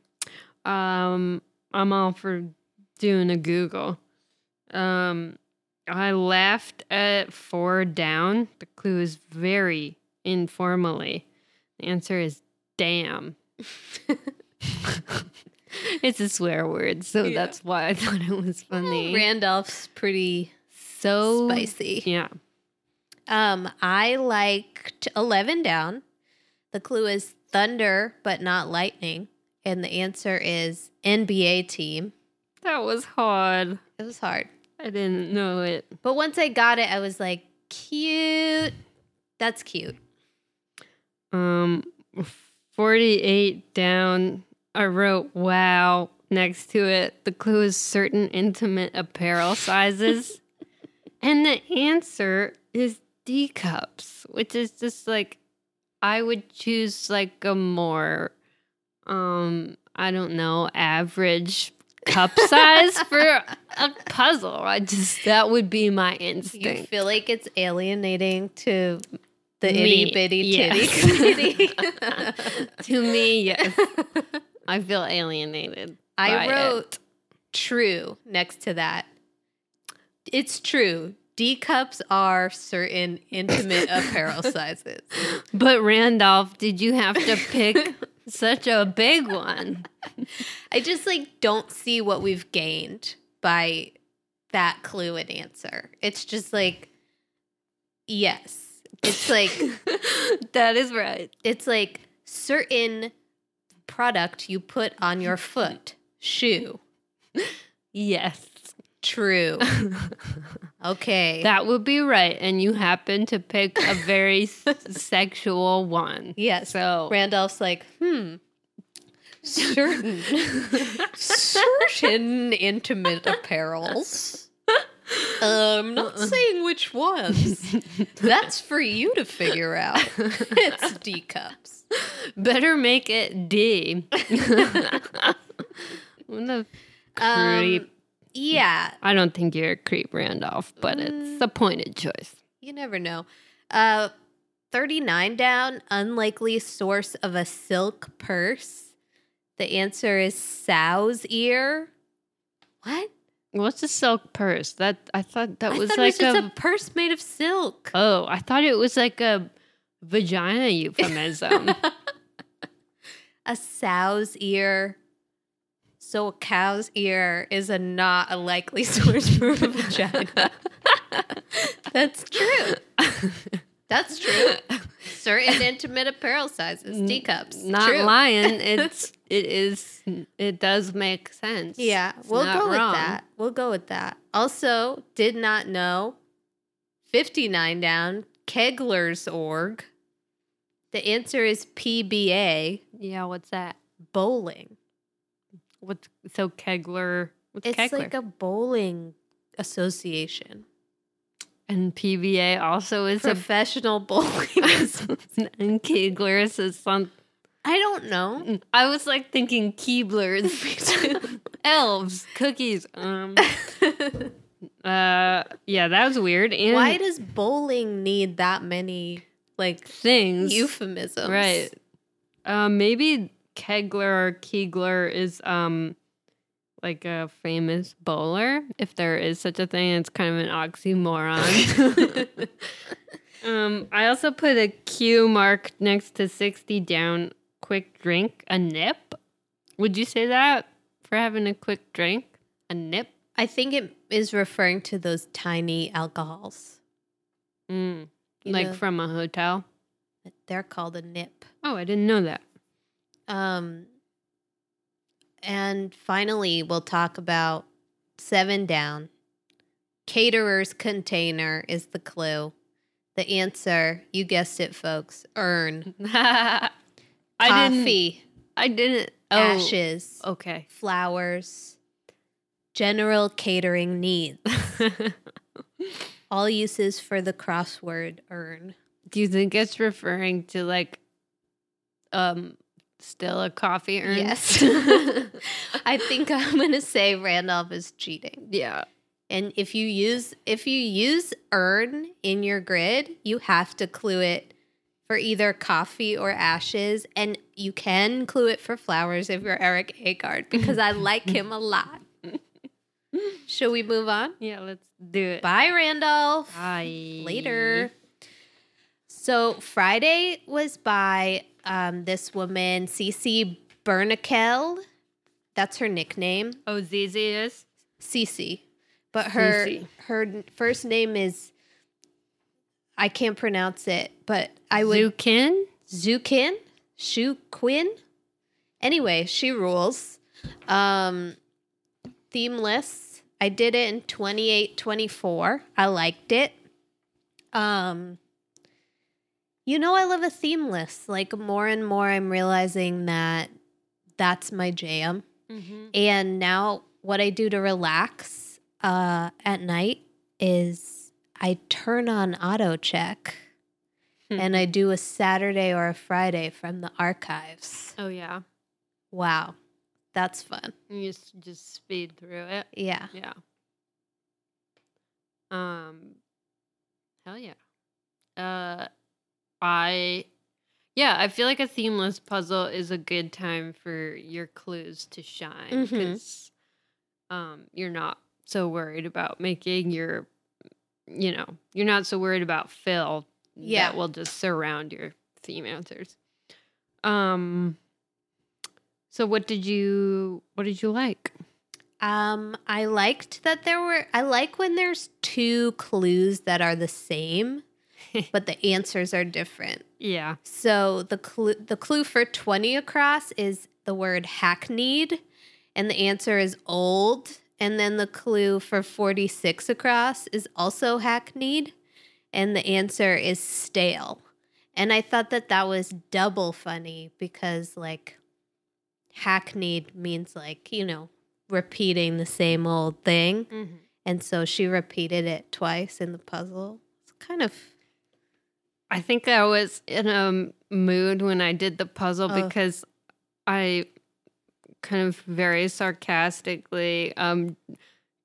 Um, I'm all for doing a Google. Um, I laughed at four down. The clue is very informally. The answer is damn. <laughs> <laughs> <laughs> it's a swear word, so Yeah. that's why I <laughs> thought it was funny. Randolph's pretty so spicy. Yeah. Um, I liked 11 down. The clue is thunder, but not lightning. And the answer is NBA team. That was hard. It was hard. I didn't know it. But once I got it, I was like, cute. That's cute. Um, 48 down, I wrote wow next to it. The clue is certain intimate apparel sizes. <laughs> and the answer is D cups, which is just like, I would choose like a more, um, I don't know, average cup <laughs> size for a puzzle. I just, that would be my You instinct. feel like it's alienating to the itty bitty yes. titty <laughs> community. to me, yes. I feel alienated. I it. wrote true next to that. It's true. D cups are certain intimate <laughs> apparel sizes. But Randolph, did you have to pick <laughs> such a big one? I just like don't see what we've gained by that clue and answer. It's just like yes. It's like <laughs> that is right. it's like certain product you put on your <laughs> foot. Shoe. <laughs> Yes. True. <laughs> Okay. That would be right. And you happen to pick a very s- sexual one. yes. So, Randolph's like, hmm. Certain certain intimate apparels. I'm not saying which ones. That's for you to figure out. It's D cups. <laughs> better make it D. <laughs> what the creep. Um, yeah, I don't think you're a creep, Randolph, but it's a pointed choice. you never know. Uh, 39 down, unlikely source of a silk purse. The answer is sow's ear. What? What's a silk purse? That I thought that I was thought like was just a, a purse made of silk. oh, I thought it was like a vagina euphemism. <laughs> a sow's ear. So a cow's ear is a not a likely <laughs> source for a vagina. <laughs> That's true. That's true. Certain intimate apparel sizes, D cups. Not true. lying. It's it is it does make sense. Yeah, It's we'll go with that. We'll go with that. Also, did not know 59 down, Kegler's org. The answer is PBA, Yeah, what's that? bowling. What's so Kegler? What's It's Kegler? like a bowling association. and PBA also is Professional <laughs> bowling. <laughs> and Keglers is some. I don't know. I was like thinking Keeblers, <laughs> elves, cookies. Um. Uh. Yeah, that was weird. And Why does bowling need that many like things euphemisms? Right. Um, maybe Kegler or Keegler is um like a famous bowler, if there is such a thing. It's kind of an oxymoron. <laughs> um, I also put a Q mark next to sixty down. Quick drink, a nip. Would you say that for having a quick drink? A nip. I think it is referring to those tiny alcohols. Mm. Like know, from a hotel. they're called a nip. Oh, I didn't know that. Um, and finally, we'll talk about seven down. Caterer's container is the clue. The answer, you guessed it, folks, urn. <laughs> I didn't. Coffee, I didn't. Oh, ashes, okay. flowers, general catering needs. <laughs> All uses for the crossword urn. Do you think it's referring to like, um, still a coffee urn? Yes. <laughs> <laughs> I think I'm going to say Randolph is cheating. Yeah. And if you use if you use urn in your grid, you have to clue it for either coffee or ashes and you can clue it for flowers if you're Erik Agard because I like him a lot. Should we move on? Yeah. Let's do it. Bye Randolph. Bye. Later. So Friday was by um, this woman, Cece Burnikel. That's her nickname, Oh, ZZ is. Cece. But her Cece. her first name is I can't pronounce it, but I would Zukin. Zukin, Shu Quinn. Anyway, she rules. Um, themeless. I did it in 28 24. I liked it. Um, you know, I love a themeless. Like, more and more, I'm realizing that that's my jam. Mm-hmm. And now, what I do to relax uh, at night is I turn on auto check Hmm. and I do a Saturday or a Friday from the archives. Oh yeah. Wow, that's fun. You just just speed through it. Yeah. Yeah. Um. Hell yeah. Uh, I. Yeah, I feel like a themeless puzzle is a good time for your clues to shine because um, you're not so worried about making your, you know, you're not so worried about fill Yeah. that will just surround your theme answers. Um. So what did you what did you like? Um, I liked that there were. I like when there's two clues that are the same, <laughs> but the answers are different. Yeah. So the clue the clue for 20 across is the word hackneyed and the answer is old and then the clue for 46 across is also hackneyed and the answer is stale. And I thought that that was double funny because like hackneyed means like, you know, repeating the same old thing. Mm-hmm. And so she repeated it twice in the puzzle. It's kind of I think I was in a mood when I did the puzzle Oh. because I kind of very sarcastically um,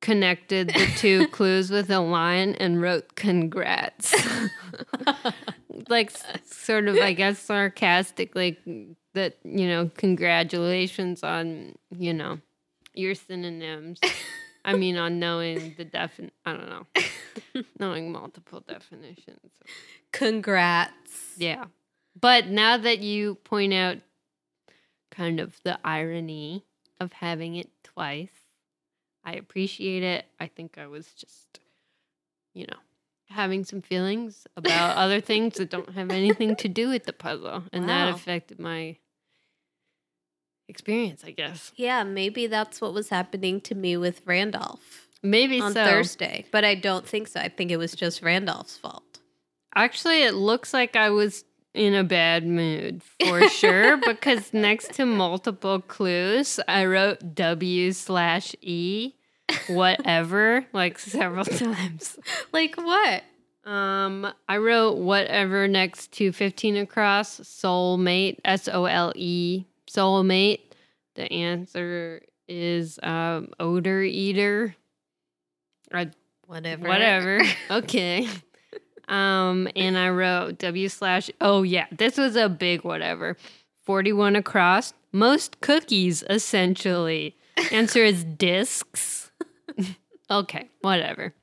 connected the two <laughs> clues with a line and wrote congrats. <laughs> <laughs> like sort of I guess sarcastically that, you know, congratulations on, you know, your synonyms. I <laughs> mean on knowing the defin I don't know. <laughs> knowing multiple definitions. congrats. Yeah. But now that you point out kind of the irony of having it twice, I appreciate it. I think I was just, you know, having some feelings about <laughs> other things that don't have anything to do with the puzzle. And that affected my experience, I guess. Yeah, maybe that's what was happening to me with Randolph Maybe on so. Thursday, but I don't think so. I think it was just Randolph's fault. Actually, it looks like I was in a bad mood for <laughs> sure because next to multiple clues, I wrote W slash E, whatever, like several <laughs> times. Like what? Um, I wrote whatever next to 15 across, soulmate, S O L E, soulmate. The answer is um, odor eater. I Whatever. Whatever. <laughs> okay. Um, and I wrote W slash. Oh yeah, this was a big whatever. Forty-one across. Most cookies, essentially. Answer is discs. <laughs> okay, whatever.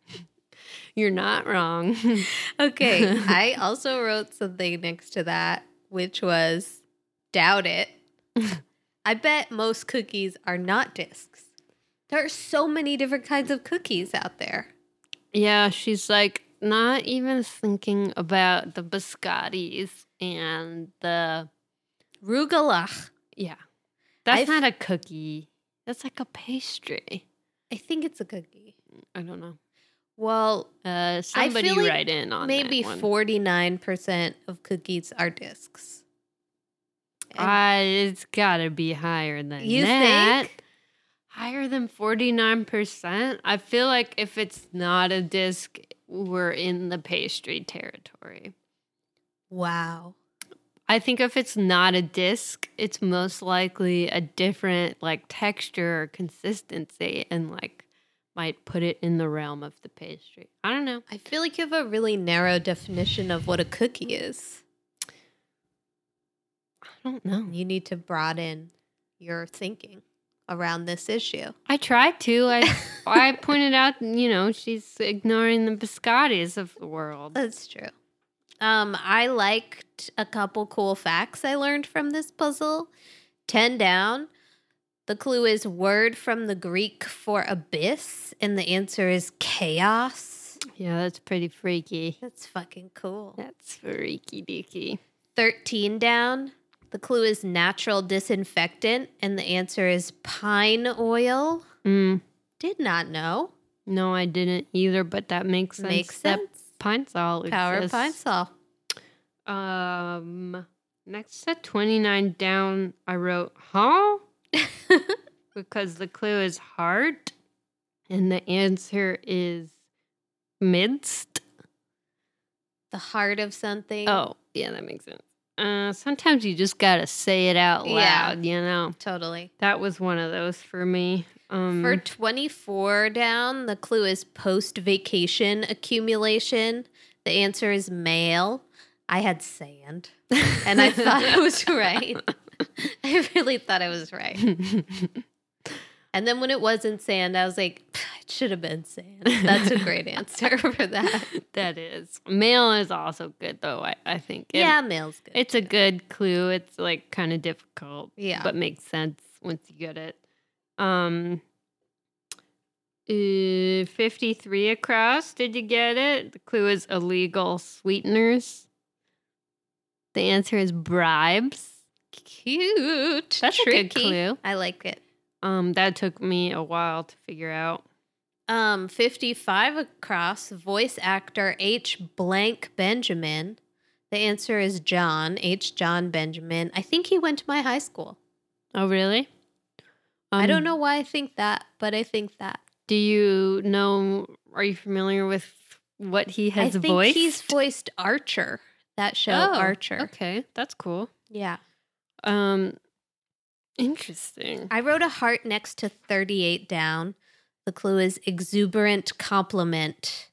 You're not wrong. <laughs> Okay. I also wrote something next to that, which was doubt it. <laughs> I bet most cookies are not discs. There are so many different kinds of cookies out there. yeah, she's like not even thinking about the biscottis and the Rugelach. yeah. That's I've- not a cookie. That's like a pastry. I think it's a cookie. I don't know. Well, Uh, somebody feel like write in on maybe that one. 49% of cookies are discs. Uh, it's got to be higher than You that. think? Higher than 49%? I feel like if it's not a disc, we're in the pastry territory. wow. I think if it's not a disc, it's most likely a different like texture or consistency and like might put it in the realm of the pastry. I don't know. I feel like you have a really narrow definition of what a cookie is. I don't know. You need to broaden your thinking around this issue. I tried to. I <laughs> I pointed out, you know, she's ignoring the biscottis of the world. That's true. Um, I liked a couple cool facts I learned from this puzzle. 10 down. The clue is word from the Greek for abyss, and the answer is chaos. Yeah, that's pretty freaky. That's fucking cool. That's freaky deaky. 13 down. The clue is natural disinfectant, and the answer is pine oil. Mm, Did not know. no, I didn't either, but that makes sense. Makes that sense. Pine Sol Power exists. pine sol. Um, next to 29 down, I wrote, huh? <laughs> because the clue is heart and the answer is minced. the heart of something. Oh, yeah, that makes sense. Uh, sometimes you just gotta say it out Yeah. loud, you know. totally. That was one of those for me. Um, For 24 down, the clue is post vacation accumulation. The answer is mail. I had sand, and I <laughs> thought I was right. I really thought I was right. <laughs> And then when it wasn't sand, I was like, it <laughs> should have been sand. That's a great answer <laughs> for that. that is Mail is also good though. I, I think. And Yeah, mail's good. it's a good clue. It's like kind of difficult. Yeah. but makes sense once you get it. Um, uh, fifty-three across. Did you get it? The clue is illegal sweeteners. The answer is bribes. cute. That's a good clue. I like it. Um, that took me a while to figure out. Um, 55 across, voice actor H. Blank Benjamin. The answer is Jon, H. Jon Benjamin. I think he went to my high school. Oh, really? I Um, don't know why I think that, but I think that. Do you know? Are you familiar with what he has voiced? I think voiced? he's voiced Archer, that show, Oh, Archer. Okay, that's cool. Yeah. Um, interesting. I wrote a heart next to 38 down. The clue is exuberant compliment.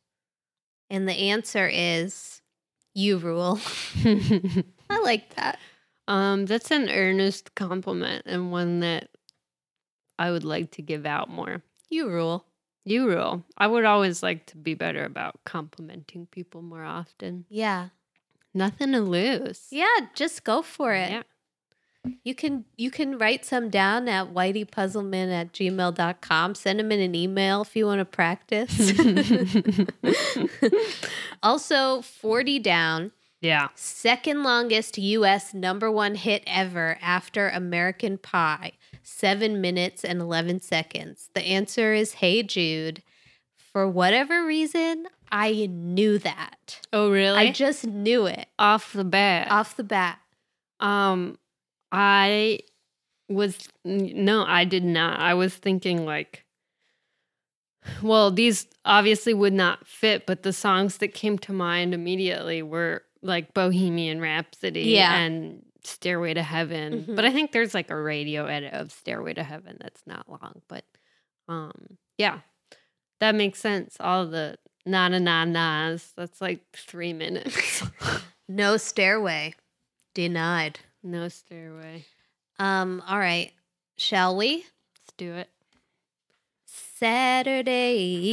And the answer is you rule. <laughs> I <laughs> like that. um, that's an earnest compliment and one that I would like to give out more. You rule. You rule. I would always like to be better about complimenting people more often. Yeah. Nothing to lose. Yeah, just go for it. Yeah. You can you can write some down at whiteypuzzleman at gmail.com. Send them in an email if you want to practice. <laughs> also, 40 down, yeah. second longest US number one hit ever after American Pie. Seven minutes and 11 seconds. The answer is Hey Jude. For whatever reason, I knew that. Oh, really? I just knew it Off the bat. off the bat. Um, I was no, I did not. I was thinking like, well, these obviously would not fit, but the songs that came to mind immediately were like Bohemian Rhapsody Yeah. and Stairway to Heaven. Mhm. But I think there's like a radio edit of Stairway to Heaven that's not long, but um, yeah, that makes sense. All the na na na nas. That's like three minutes. <laughs> No stairway. Denied. No stairway. Um, all right. Shall we? Let's do it. Saturday.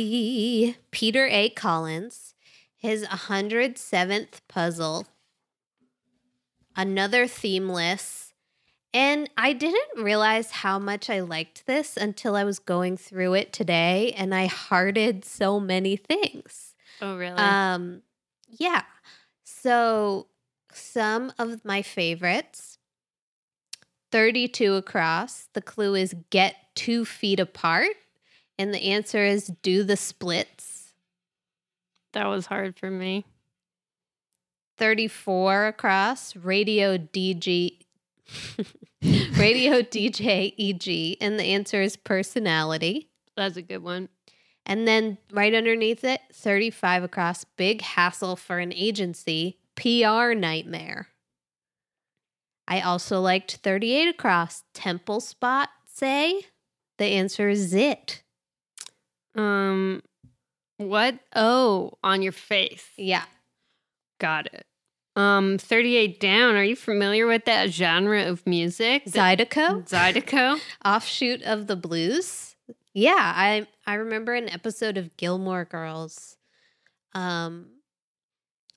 Peter A. Collins, his 107th puzzle. Another themeless. And I didn't realize how much I liked this until I was going through it today and I hearted so many things. Oh, really? Um, yeah. So some of my favorites 32 across. The clue is get two feet apart. And the answer is do the splits. that was hard for me. 34 across. Radio DG. <laughs> Radio DJ EG, and the answer is personality. That's a good one. And then right underneath it, 35 across, big hassle for an agency, PR nightmare. I also liked 38 across, temple spot, say. The answer is zit. Um, what? Oh, on your face. Yeah. Got it. Um, 38 down. Are you familiar with that genre of music? Zydeco, Zydeco? <laughs> offshoot of the blues. Yeah, I I remember an episode of Gilmore Girls. Um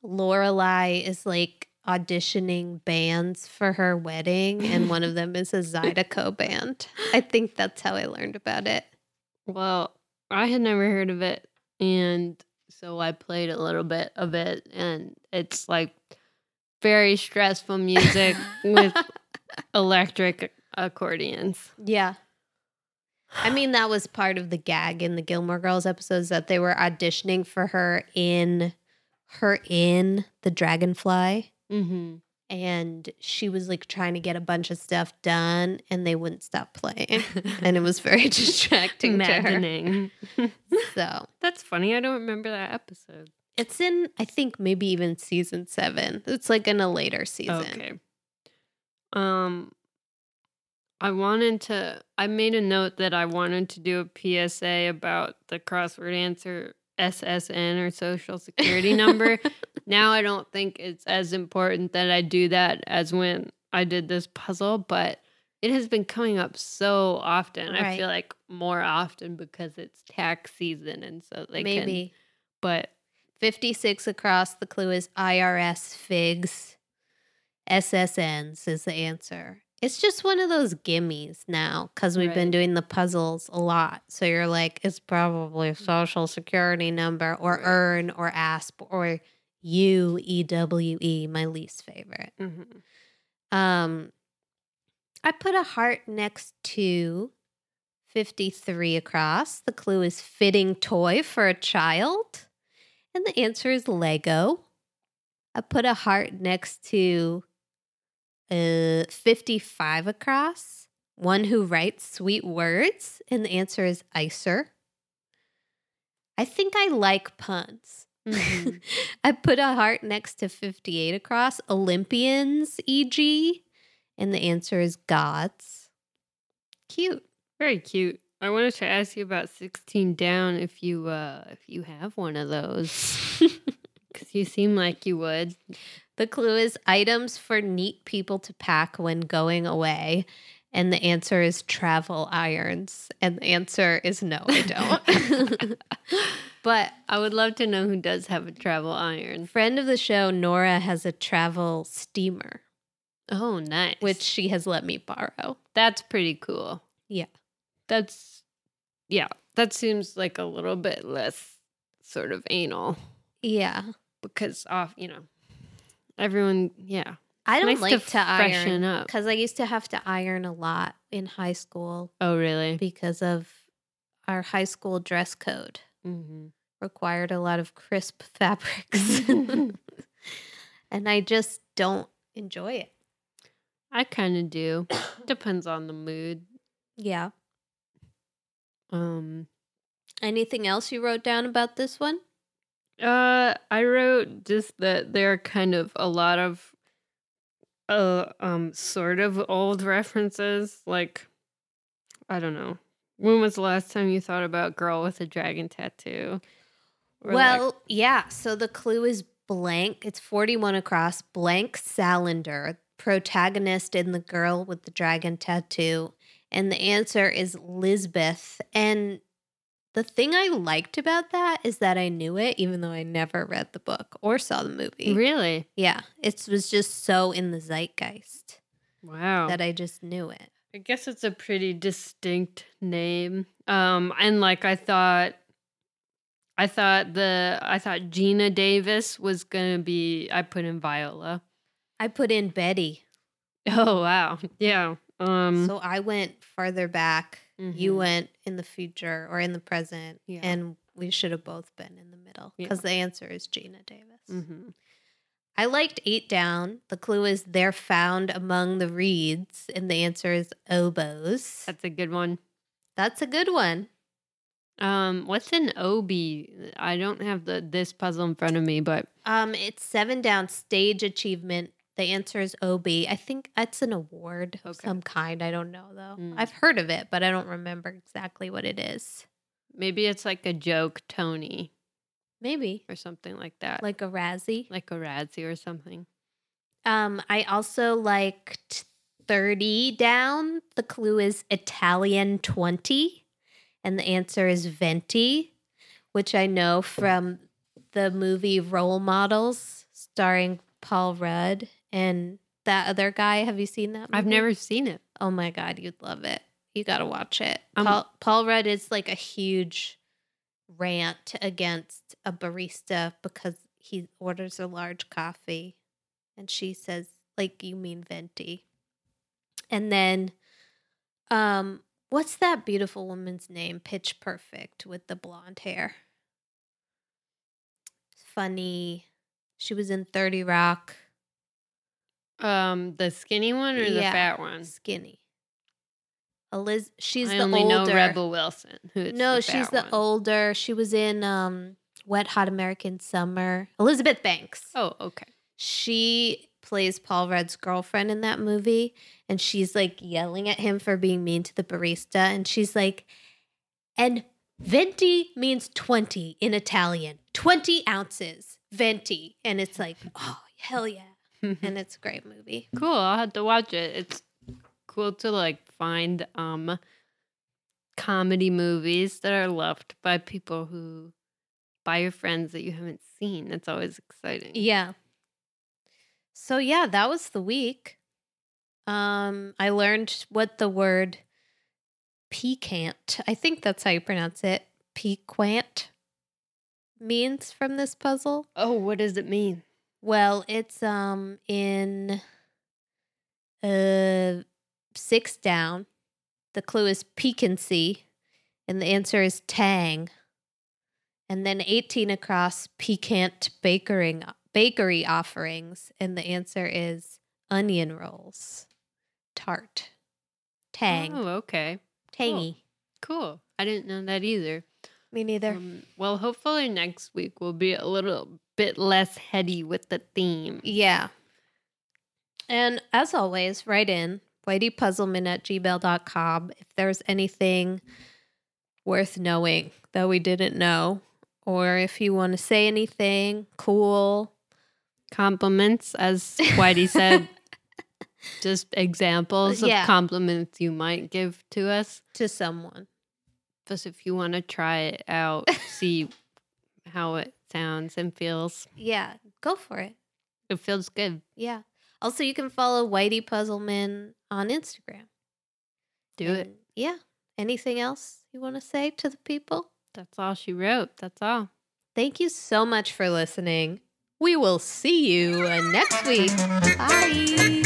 Lorelai is like auditioning bands for her wedding, and one of them is a <laughs> Zydeco band. I think that's how I learned about it. Well, I had never heard of it. And so I played a little bit of it. And it's like very stressful music with <laughs> electric accordions. Yeah. I mean, that was part of the gag in the Gilmore Girls episodes that they were auditioning for her in her in the Dragonfly. Mm-hmm. And she was like trying to get a bunch of stuff done and they wouldn't stop playing. <laughs> and it was very <laughs> distracting to her. <laughs> So That's funny. I don't remember that episode. it's in, I think, maybe even season seven. It's like in a later season. Okay. Um I wanted to I made a note that I wanted to do a PSA about the crossword answer SSN or social security number. <laughs> now I don't think it's as important that I do that as when I did this puzzle, but it has been coming up so often. I feel like more often because it's tax season and so they can maybe. but 56 across. The clue is IRS figs. SSNs is the answer. It's just one of those gimmies now because we've been doing the puzzles a lot. So you're like, it's probably a social security number or Right. urn or ASP or UEWE, my least favorite. mhm. Um, I put a heart next to 53 across. The clue is fitting toy for a child. And the answer is Lego. I put a heart next to uh, 55 across. One who writes sweet words. And the answer is Icer. I think I like puns. Mhm. <laughs> I put a heart next to 58 across. Olympians, e.g. And the answer is gods. Cute. Very cute. I wanted to ask you about 16 down if you uh if you have one of those <laughs> cuz you seem like you would. The clue is items for neat people to pack when going away. And the answer is travel irons. And the answer is no, I don't. <laughs> but I would love to know who does have a travel iron. friend of the show, Nora, has a travel steamer, Oh, nice. which she has let me borrow. that's pretty cool. Yeah. That's yeah, that seems like a little bit less sort of anal Yeah. because off, you know. Everyone, yeah. I don't Nice to like to, freshen iron up. because I used to have to iron a lot in high school Oh, really? because of our high school dress code Mhm. required a lot of crisp <laughs> fabrics. <laughs> and I just don't enjoy it. I kind of do. Depends on the mood. Yeah. Um Anything else you wrote down about this one? Uh, I wrote just that there are kind of a lot of, uh, um, sort of old references. Like, I don't know. When was the last time you thought about "Girl with a Dragon Tattoo"? Or, like- well, yeah. So the clue is blank. It's 41 across. Blank Salander, protagonist in The Girl with the Dragon Tattoo. And the answer is Lisbeth. And the thing I liked about that is that I knew it, even though I never read the book or saw the movie. really? Yeah. It was just so in the zeitgeist Wow. that I just knew it. I guess it's a pretty distinct name. Um, and like I thought, I thought the I thought Geena Davis was gonna be. I put in Viola. I put in Bette. Oh wow, yeah. Um, so I went farther back. You mhm. went in the future or in the present. Yeah. And we should have both been in the middle Yeah. because the answer is Geena Davis. Mhm. I liked eight down. The clue is they're found among the reeds, and the answer is oboes. That's a good one. That's a good one. Um, what's an Obie? I don't have the this puzzle in front of me, but Um, it's seven down stage achievement. The answer is Obie. I think that's an award of Okay. some kind. I don't know though. Mm. I've heard of it, but I don't remember exactly what it is. maybe it's like a joke Tony Maybe or something like that. like a Razzie. like a Razzie or something. Um, I also liked 30 down. The clue is Italian 20, and the answer is venti, which I know from the movie Role Models starring Paul Rudd and that other guy. Have you seen that? I've never seen it. Oh my god, you'd love it. You got to watch it. Um, Paul, Paul Rudd is like a huge rant against a barista because he orders a large coffee and she says like you mean venti. And then um what's that beautiful woman's name? Pitch Perfect with the blonde hair. Funny. She was in 30 Rock. Um, the skinny one or the Yeah. fat one? Skinny. Eliz she's I the only older know Rebel Wilson. No, the she's the one. older. She was in um Wet Hot American Summer. Elizabeth Banks. Oh, okay. She plays Paul Rudd's girlfriend in that movie and she's like yelling at him for being mean to the barista and she's like and venti means 20 in Italian. 20 ounces. Venti. And it's like, oh, hell yeah. And <laughs> it's a great movie. cool. I'll have to watch it. It's cool to like find um comedy movies that are loved by people who by your friends that you haven't seen. It's always exciting. Yeah. So yeah, that was the week. Um, I learned what the word piquant, I think that's how you pronounce it, piquant means from this puzzle. Oh, what does it mean? Well, it's um in uh six down. The clue is piquancy, and the answer is tang. And then 18 across piquant bakery bakery offerings, and the answer is onion rolls. Tart. Tang. Oh, okay. Tangy. Cool. I didn't know that either. Me neither. Um, well, hopefully next week will be a little bit less heady with the theme. Yeah. And as always, write in whiteypuzzleman at gmail.com if there's anything worth knowing that we didn't know, or if you want to say anything cool. Compliments, as Whitey said, <laughs> just examples Yeah. of compliments you might give to us. To someone. Just if you want to try it out, <laughs> see how it sounds and feels. Yeah, go for it. It feels good. Yeah. Also, you can follow Whitey Puzzleman on Instagram. Do it. Yeah. Anything else you want to say to the people? That's all she wrote. That's all. Thank you so much for listening. We will see you uh, next week. Bye.